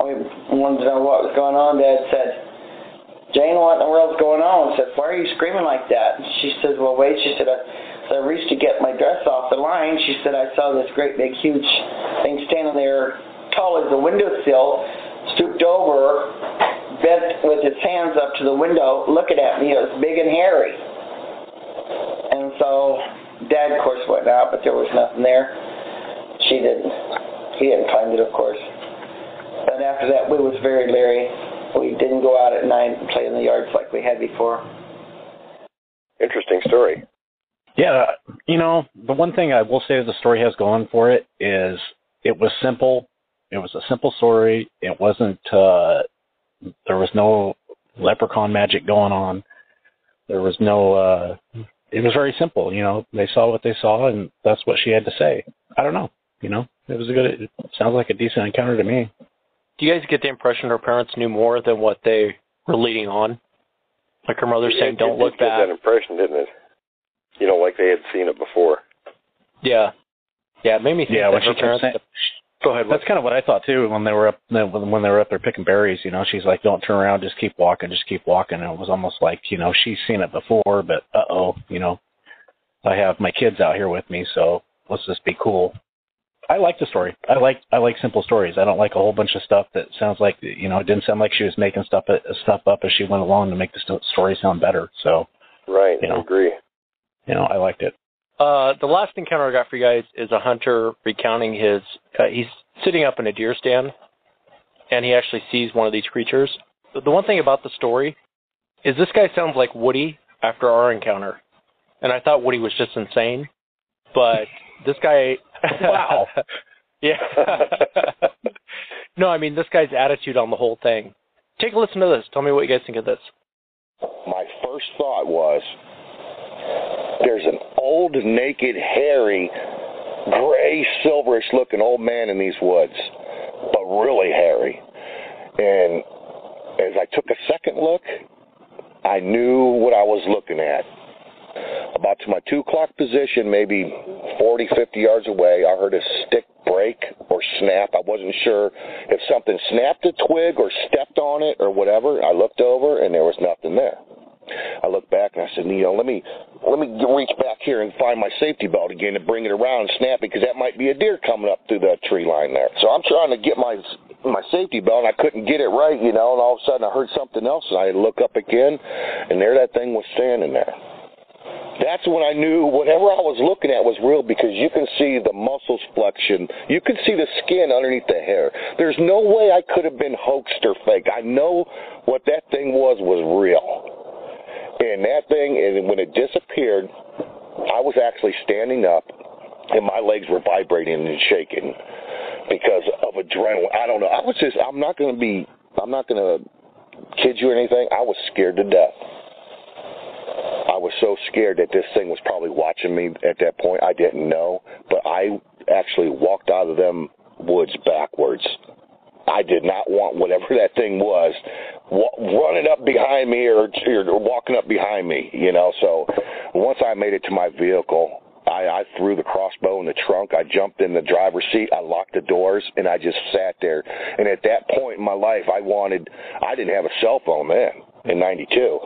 We wanted to know what was going on. Dad said, Jane, what in the world's going on? I said, why are you screaming like that? And she said, well, wait. She said, so I reached to get my dress off the line. She said, I saw this great big huge thing standing there tall as the windowsill, stooped over, bent with his hands up to the window, looking at me. It was big and hairy. And so Dad, of course, went out, but there was nothing there. She didn't. He didn't find it, of course. But after that, we was very leery. We didn't go out at night and play in the yards like we had before. Interesting story. Yeah, you know, the one thing I will say the story has going for it is it was simple. It was a simple story. It wasn't. uh There was no leprechaun magic going on. There was no. uh It was very simple. You know, they saw what they saw, and that's what she had to say. I don't know. You know, it was a good. It sounds like a decent encounter to me. Do you guys get the impression her parents knew more than what they were leading on? Like her mother saying, "Don't look back." that impression, didn't it? You know, like they had seen it before. Yeah, yeah, it made me think Yeah, that when her she kept parents. saying- Go ahead. That's kind of what I thought too when they were up when they were up there picking berries. You know, she's like, "Don't turn around, just keep walking, just keep walking." And it was almost like you know she's seen it before, but uh oh, you know, I have my kids out here with me, so let's just be cool. I like the story. I like I like simple stories. I don't like a whole bunch of stuff that sounds like you know it didn't sound like she was making stuff stuff up as she went along to make the story sound better. So Right. You know. I agree. you know I liked it. Uh, the last encounter I got for you guys is a hunter recounting his. Uh, he's sitting up in a deer stand, and he actually sees one of these creatures. The the one thing about the story is this guy sounds like Woody after our encounter, and I thought Woody was just insane, but this guy. Wow. yeah. no, I mean this guy's attitude on the whole thing. Take a listen to this. Tell me what you guys think of this. my first thought was there's an old, naked, hairy, gray, silverish looking old man in these woods. But really hairy. And as I took a second look, I knew what I was looking at. About to my two o'clock position, maybe 40, 50 yards away, I heard a stick break or snap. I wasn't sure if something snapped a twig or stepped on it or whatever. I looked over and there was nothing there. I looked back and I said, Neil, let me let me reach back here and find my safety belt again and bring it around and snap it because that might be a deer coming up through the tree line there. So I'm trying to get my my safety belt and I couldn't get it right, you know, and all of a sudden I heard something else and I look up again and there that thing was standing there. That's when I knew whatever I was looking at was real because you can see the muscles flexion. You can see the skin underneath the hair. There's no way I could have been hoaxed or fake. I know what that thing was was real. And that thing, and when it disappeared, I was actually standing up and my legs were vibrating and shaking because of adrenaline. I don't know. I was just, I'm not going to be, I'm not going to kid you or anything. I was scared to death. I was so scared that this thing was probably watching me at that point. I didn't know, but I actually walked out of them woods backwards. I did not want whatever that thing was running up behind me or, or walking up behind me, you know. So once I made it to my vehicle, I, I threw the crossbow in the trunk. I jumped in the driver's seat. I locked the doors, and I just sat there. And at that point in my life, I wanted. I didn't have a cell phone then in '92,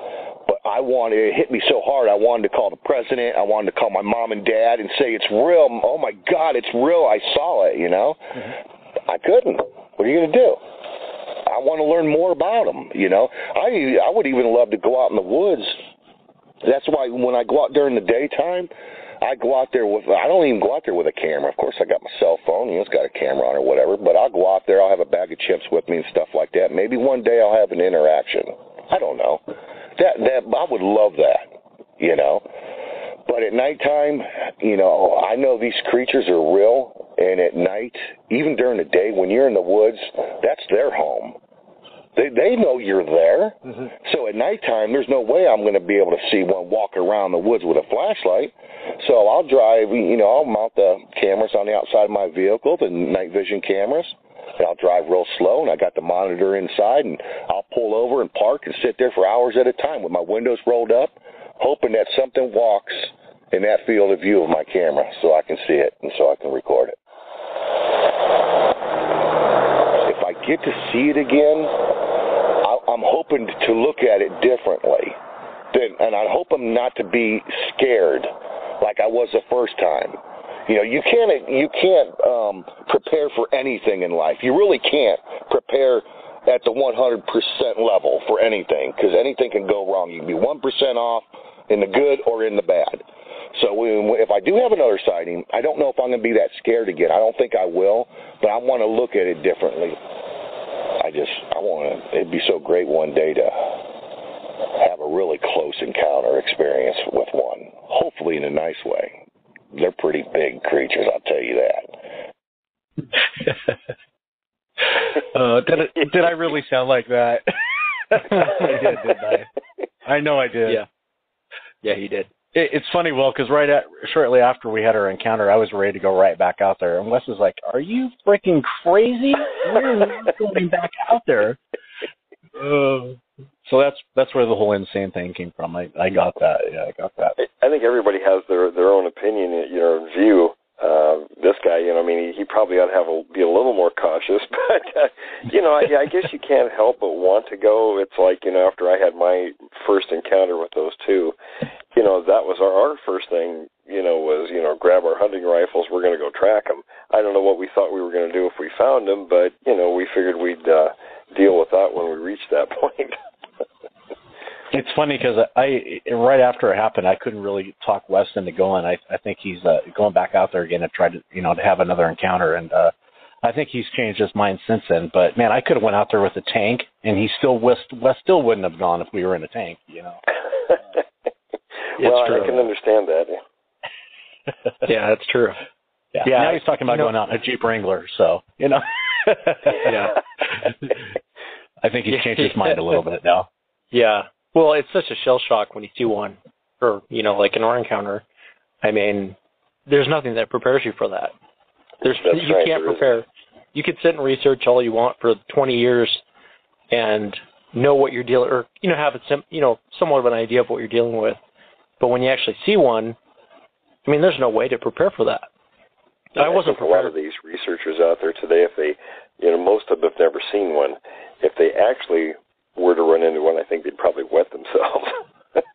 but I wanted. It hit me so hard. I wanted to call the president. I wanted to call my mom and dad and say it's real. Oh my God, it's real. I saw it. You know, mm-hmm. I couldn't. What are you going to do? I want to learn more about them. You know, I I would even love to go out in the woods. That's why when I go out during the daytime, I go out there with I don't even go out there with a camera. Of course, I got my cell phone. You know, it's got a camera on or whatever. But I'll go out there. I'll have a bag of chips with me and stuff like that. Maybe one day I'll have an interaction. I don't know. That that I would love that. You know. But at nighttime, you know, I know these creatures are real, and at night, even during the day, when you're in the woods, that's their home. They they know you're there. Mm-hmm. So at nighttime, there's no way I'm going to be able to see one walking around the woods with a flashlight. So I'll drive. You know, I'll mount the cameras on the outside of my vehicle, the night vision cameras. And I'll drive real slow, and I got the monitor inside, and I'll pull over and park and sit there for hours at a time with my windows rolled up, hoping that something walks in that field of view of my camera, so I can see it and so I can record it. If I get to see it again, I'm hoping to look at it differently. And I hope I'm not to be scared like I was the first time. You know, you can't you can't um, prepare for anything in life. You really can't prepare at the 100% level for anything because anything can go wrong. You can be 1% off in the good or in the bad. So if I do have another sighting, I don't know if I'm going to be that scared again. I don't think I will, but I want to look at it differently. I just I want to. It'd be so great one day to have a really close encounter experience with one. Hopefully in a nice way. They're pretty big creatures, I'll tell you that. uh, did it, did I really sound like that? I did, didn't I? I know I did. Yeah. Yeah, he did it, it's funny, Will, because right at shortly after we had our encounter, I was ready to go right back out there, and Wes was like, "Are you freaking crazy? We're not going back out there." Uh, so that's that's where the whole insane thing came from. I I got that. Yeah, I got that. I think everybody has their their own opinion, you know, view. Uh, this guy, you know, I mean, he, he probably ought to have a, be a little more cautious, but uh, you know, I, I guess you can't help but want to go. It's like you know, after I had my first encounter with those two, you know, that was our, our first thing, you know, was, you know, grab our hunting rifles, we're going to go track them. I don't know what we thought we were going to do if we found them, but, you know, we figured we'd uh, deal with that when we reached that point. It's funny because I, I right after it happened, I couldn't really talk Wes into going. I, I think he's uh, going back out there again to try to, you know, to have another encounter. And, uh, I think he's changed his mind since then. But man, I could have went out there with a tank, and he still West Wes still wouldn't have gone if we were in a tank. You know. well, I can understand that. yeah, that's true. Yeah. yeah. Now he's talking about you know, going out in a Jeep Wrangler, so you know. yeah. I think he's changed his mind a little bit now. Yeah. Well, it's such a shell shock when you see one, or you know, like an R encounter. I mean, there's nothing that prepares you for that. There's That's you right, can't prepare. you could sit and research all you want for 20 years and know what you're dealing, or you know, have a sim, you know, somewhat of an idea of what you're dealing with. But when you actually see one, I mean, there's no way to prepare for that. I wasn't think a lot of these researchers out there today, if they, you know, most of them have never seen one. If they actually were to run into one, I think they'd probably wet themselves.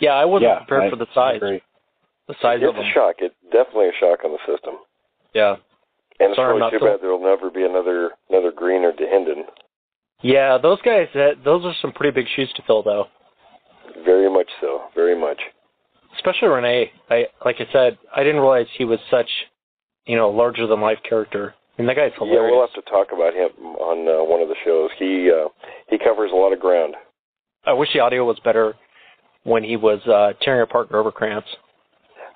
Yeah, I wasn't Yeah, prepared I- for the size. The size it's of them. a shock. It's definitely a shock on the system. Yeah. And it's Sorry, really not too to- bad there'll never be another another Green or Dahinden. Yeah, those guys. That, those are some pretty big shoes to fill, though. Very much so. Very much. Especially René. I like I said, I didn't realize he was such, you know, larger than life character. Mean, that guy's hilarious. Yeah, we'll have to talk about him on uh, one of the shows. He uh, he covers a lot of ground. I wish the audio was better when he was uh, tearing apart Grover Krantz.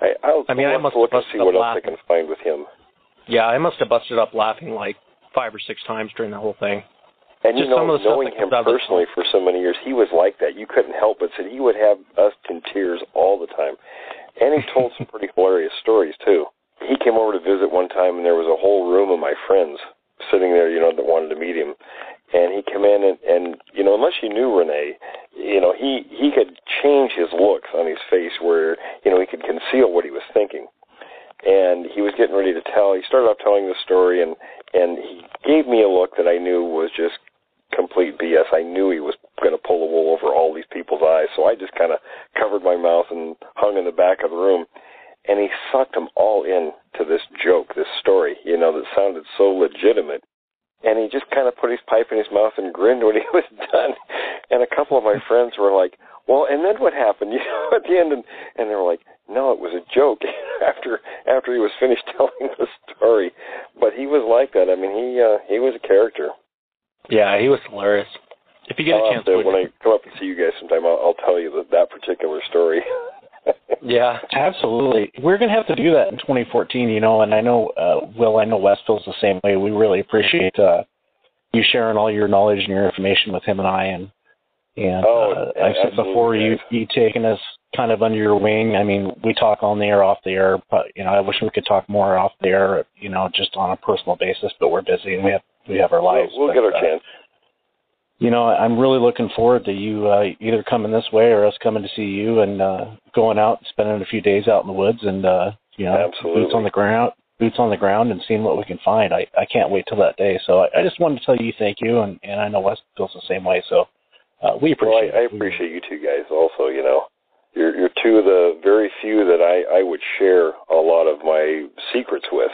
I, I'll, I mean, I'll I have must to look have and see what up else I can find with him. Yeah, I must have busted up laughing like five or six times during the whole thing. And Just you know, some of the stuff knowing him comes out of the- personally for so many years, he was like that. You couldn't help but say he would have us in tears all the time. And he told some pretty hilarious stories too. He came over to visit one time, and there was a whole room of my friends sitting there, you know, that wanted to meet him. And he came in, and, and you know, unless you knew René, you know, he he could change his looks on his face, where you know he could conceal what he was thinking. And he was getting ready to tell. He started off telling the story, and and he gave me a look that I knew was just complete BS. I knew he was going to pull the wool over all these people's eyes, so I just kind of covered my mouth and hung in the back of the room. And he sucked them all in to this joke, this story, you know, that sounded so legitimate. And he just kind of put his pipe in his mouth and grinned when he was done. And a couple of my friends were like, "Well, and then what happened?" You know, at the end, and and they were like, "No, it was a joke." after after he was finished telling the story, but he was like that. I mean, he uh, he was a character. Yeah, he was hilarious. If you get I'll a chance, to, when I come up and see you guys sometime, I'll, I'll tell you that that particular story. Yeah, Absolutely. We're going to have to do that in 2014, you know, and I know, uh, Will, I know Wes feels the same way. We really appreciate uh, you sharing all your knowledge and your information with him and I. And, and Oh, uh, I've said before, you, you taking us kind of under your wing. I mean, we talk on the air, off the air, but, you know, I wish we could talk more off the air, you know, just on a personal basis, but we're busy and we have, we have our lives. we'll, we'll But, get our uh, chance. You know, I'm really looking forward to you uh, either coming this way or us coming to see you and uh, going out, spending a few days out in the woods, and uh, you know, Absolutely. boots on the ground, boots on the ground, and seeing what we can find. I, I can't wait till that day. So I, I just wanted to tell you thank you, and, and I know Wes feels the same way. So uh, we Well, appreciate I, I appreciate you two guys also. You know, you're you're two of the very few that I I would share a lot of my secrets with.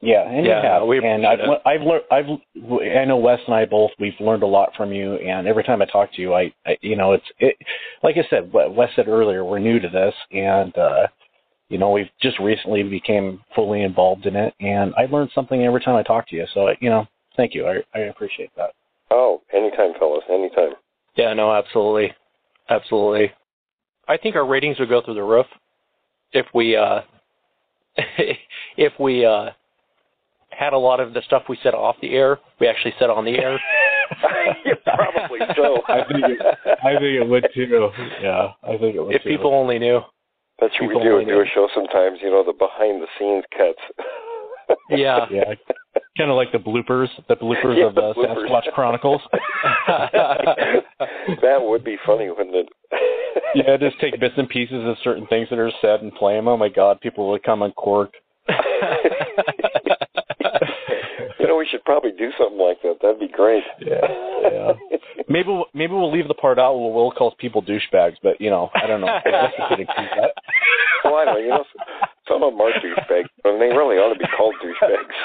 Yeah, and Yeah, you have. we and I've, I've learned. I've. I know Wes and I both. We've learned a lot from you, and every time I talk to you, I, I you know, it's it. Like I said, what Wes said earlier, we're new to this, and uh, you know, we've just recently became fully involved in it, and I learned something every time I talk to you. So, you know, thank you. I, I appreciate that. Oh, anytime, fellas, anytime. yeah, no, absolutely, absolutely. I think our ratings would go through the roof if we uh if we uh had a lot of the stuff we said off the air we actually said on the air. Yeah, Probably so. I think it, I think it would too. Yeah, I think it would if too. people only knew. That's what we people do. only Do know. a show sometimes. You know, the behind the scenes cuts. Yeah. yeah, kind of like the bloopers, the bloopers Yeah, of uh, the bloopers. Sasquatch Chronicles. that would be funny, wouldn't it? yeah, just take bits and pieces of certain things that are said and play them. Oh my God, people would come uncorked. Know, we should probably do something like that. That'd be great. Yeah, yeah. Maybe we'll, maybe we'll leave the part out where Will calls people douchebags, but you know, I don't know. I guess we could include that. well, I don't know. You know, some of them are douchebags, but they really ought to be called douchebags.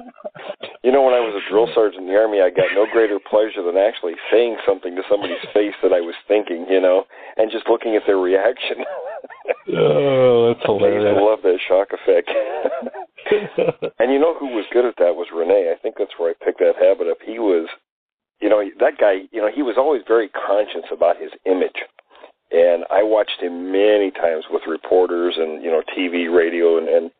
you know, when I was a drill sergeant in the army, I got no greater pleasure than actually saying something to somebody's face that I was thinking. You know, and just looking at their reaction. Oh, that's hilarious! I love that shock effect. And you know who was good at that was René. I think that's where I picked that habit up. He was, you know, that guy. You know, he was always very conscious about his image. And I watched him many times with reporters and you know TV, radio, and, and,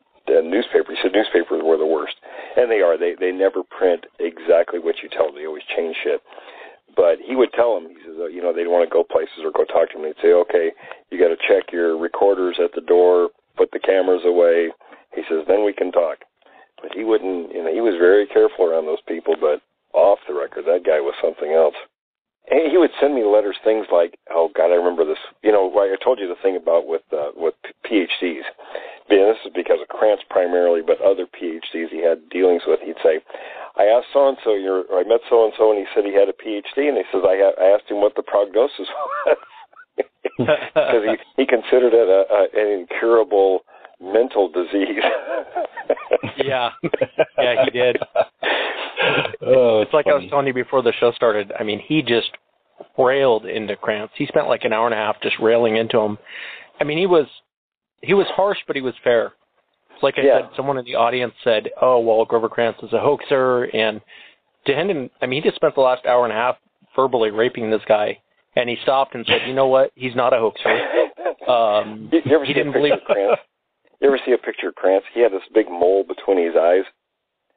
newspapers. He said newspapers were the worst, and they are. They they never print exactly what you tell them. They always change shit. But he would tell them, he says, uh, you know, they'd want to go places or go talk to him. They'd say, okay, you got to check your recorders at the door, put the cameras away. He says, then we can talk, but he wouldn't. You know, he was very careful around those people. But off the record, that guy was something else. And he would send me letters, things like, "Oh God, I remember this." You know, I told you the thing about with uh, with PhDs. And this is because of Krantz primarily, but other PhDs he had dealings with. He'd say, "I asked so and so, I met so and so, and he said he had a PhD, and he says I, ha- I asked him what the prognosis was." because he, he considered it a, a, an incurable mental disease. yeah, yeah, he did. Oh, it's like I was telling you before the show started. I mean, he just railed into Krantz. He spent like an hour and a half just railing into him. I mean, he was he was harsh, but he was fair. Like I Yeah. said, someone in the audience said, "Oh, well, Grover Krantz is a hoaxer," and Dahinden, I mean, he just spent the last hour and a half verbally raping this guy, and he stopped and said, "You know what? He's not a hoaxer." Um, you, you ever he didn't believe. Krantz? You ever see a picture of Krantz? He had this big mole between his eyes.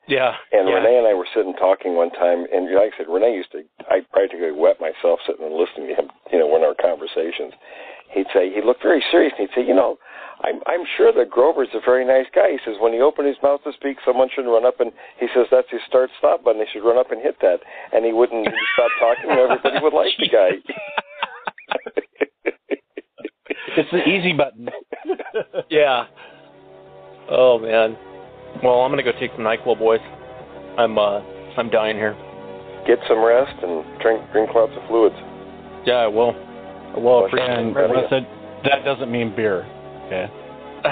Yeah, And yeah. René and I were sitting talking one time, and like I said, René used to, I practically wet myself sitting and listening to him, you know, in our conversations. He'd say, he looked very serious, and he'd say, you know, I'm, I'm sure that Grover's a very nice guy. He says, when he opened his mouth to speak, someone should run up and, he says, that's his start stop button. They should run up and hit that. And he wouldn't stop talking, and everybody would like the guy. It's the easy button. yeah. Oh man. Well, I'm gonna go take some Nyquil, boys. I'm uh, I'm dying here. Get some rest and drink drink lots of fluids. Yeah, I will. I will. Well, Appreciate And. I said that doesn't mean beer. Okay.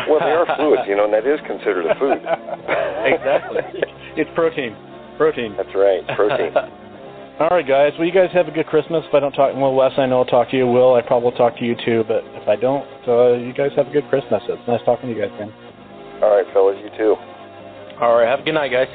Well, they are fluids, you know, and that is considered a food. exactly. It's protein. Protein. That's right, protein. All right, guys. Well, you guys have a good Christmas. If I don't talk, well, Wes, I know I'll talk to you. Will, I probably will talk to you too. But if I don't, uh, you guys have a good Christmas. It's nice talking to you guys, man. All right, fellas, you too. All right. Have a good night, guys.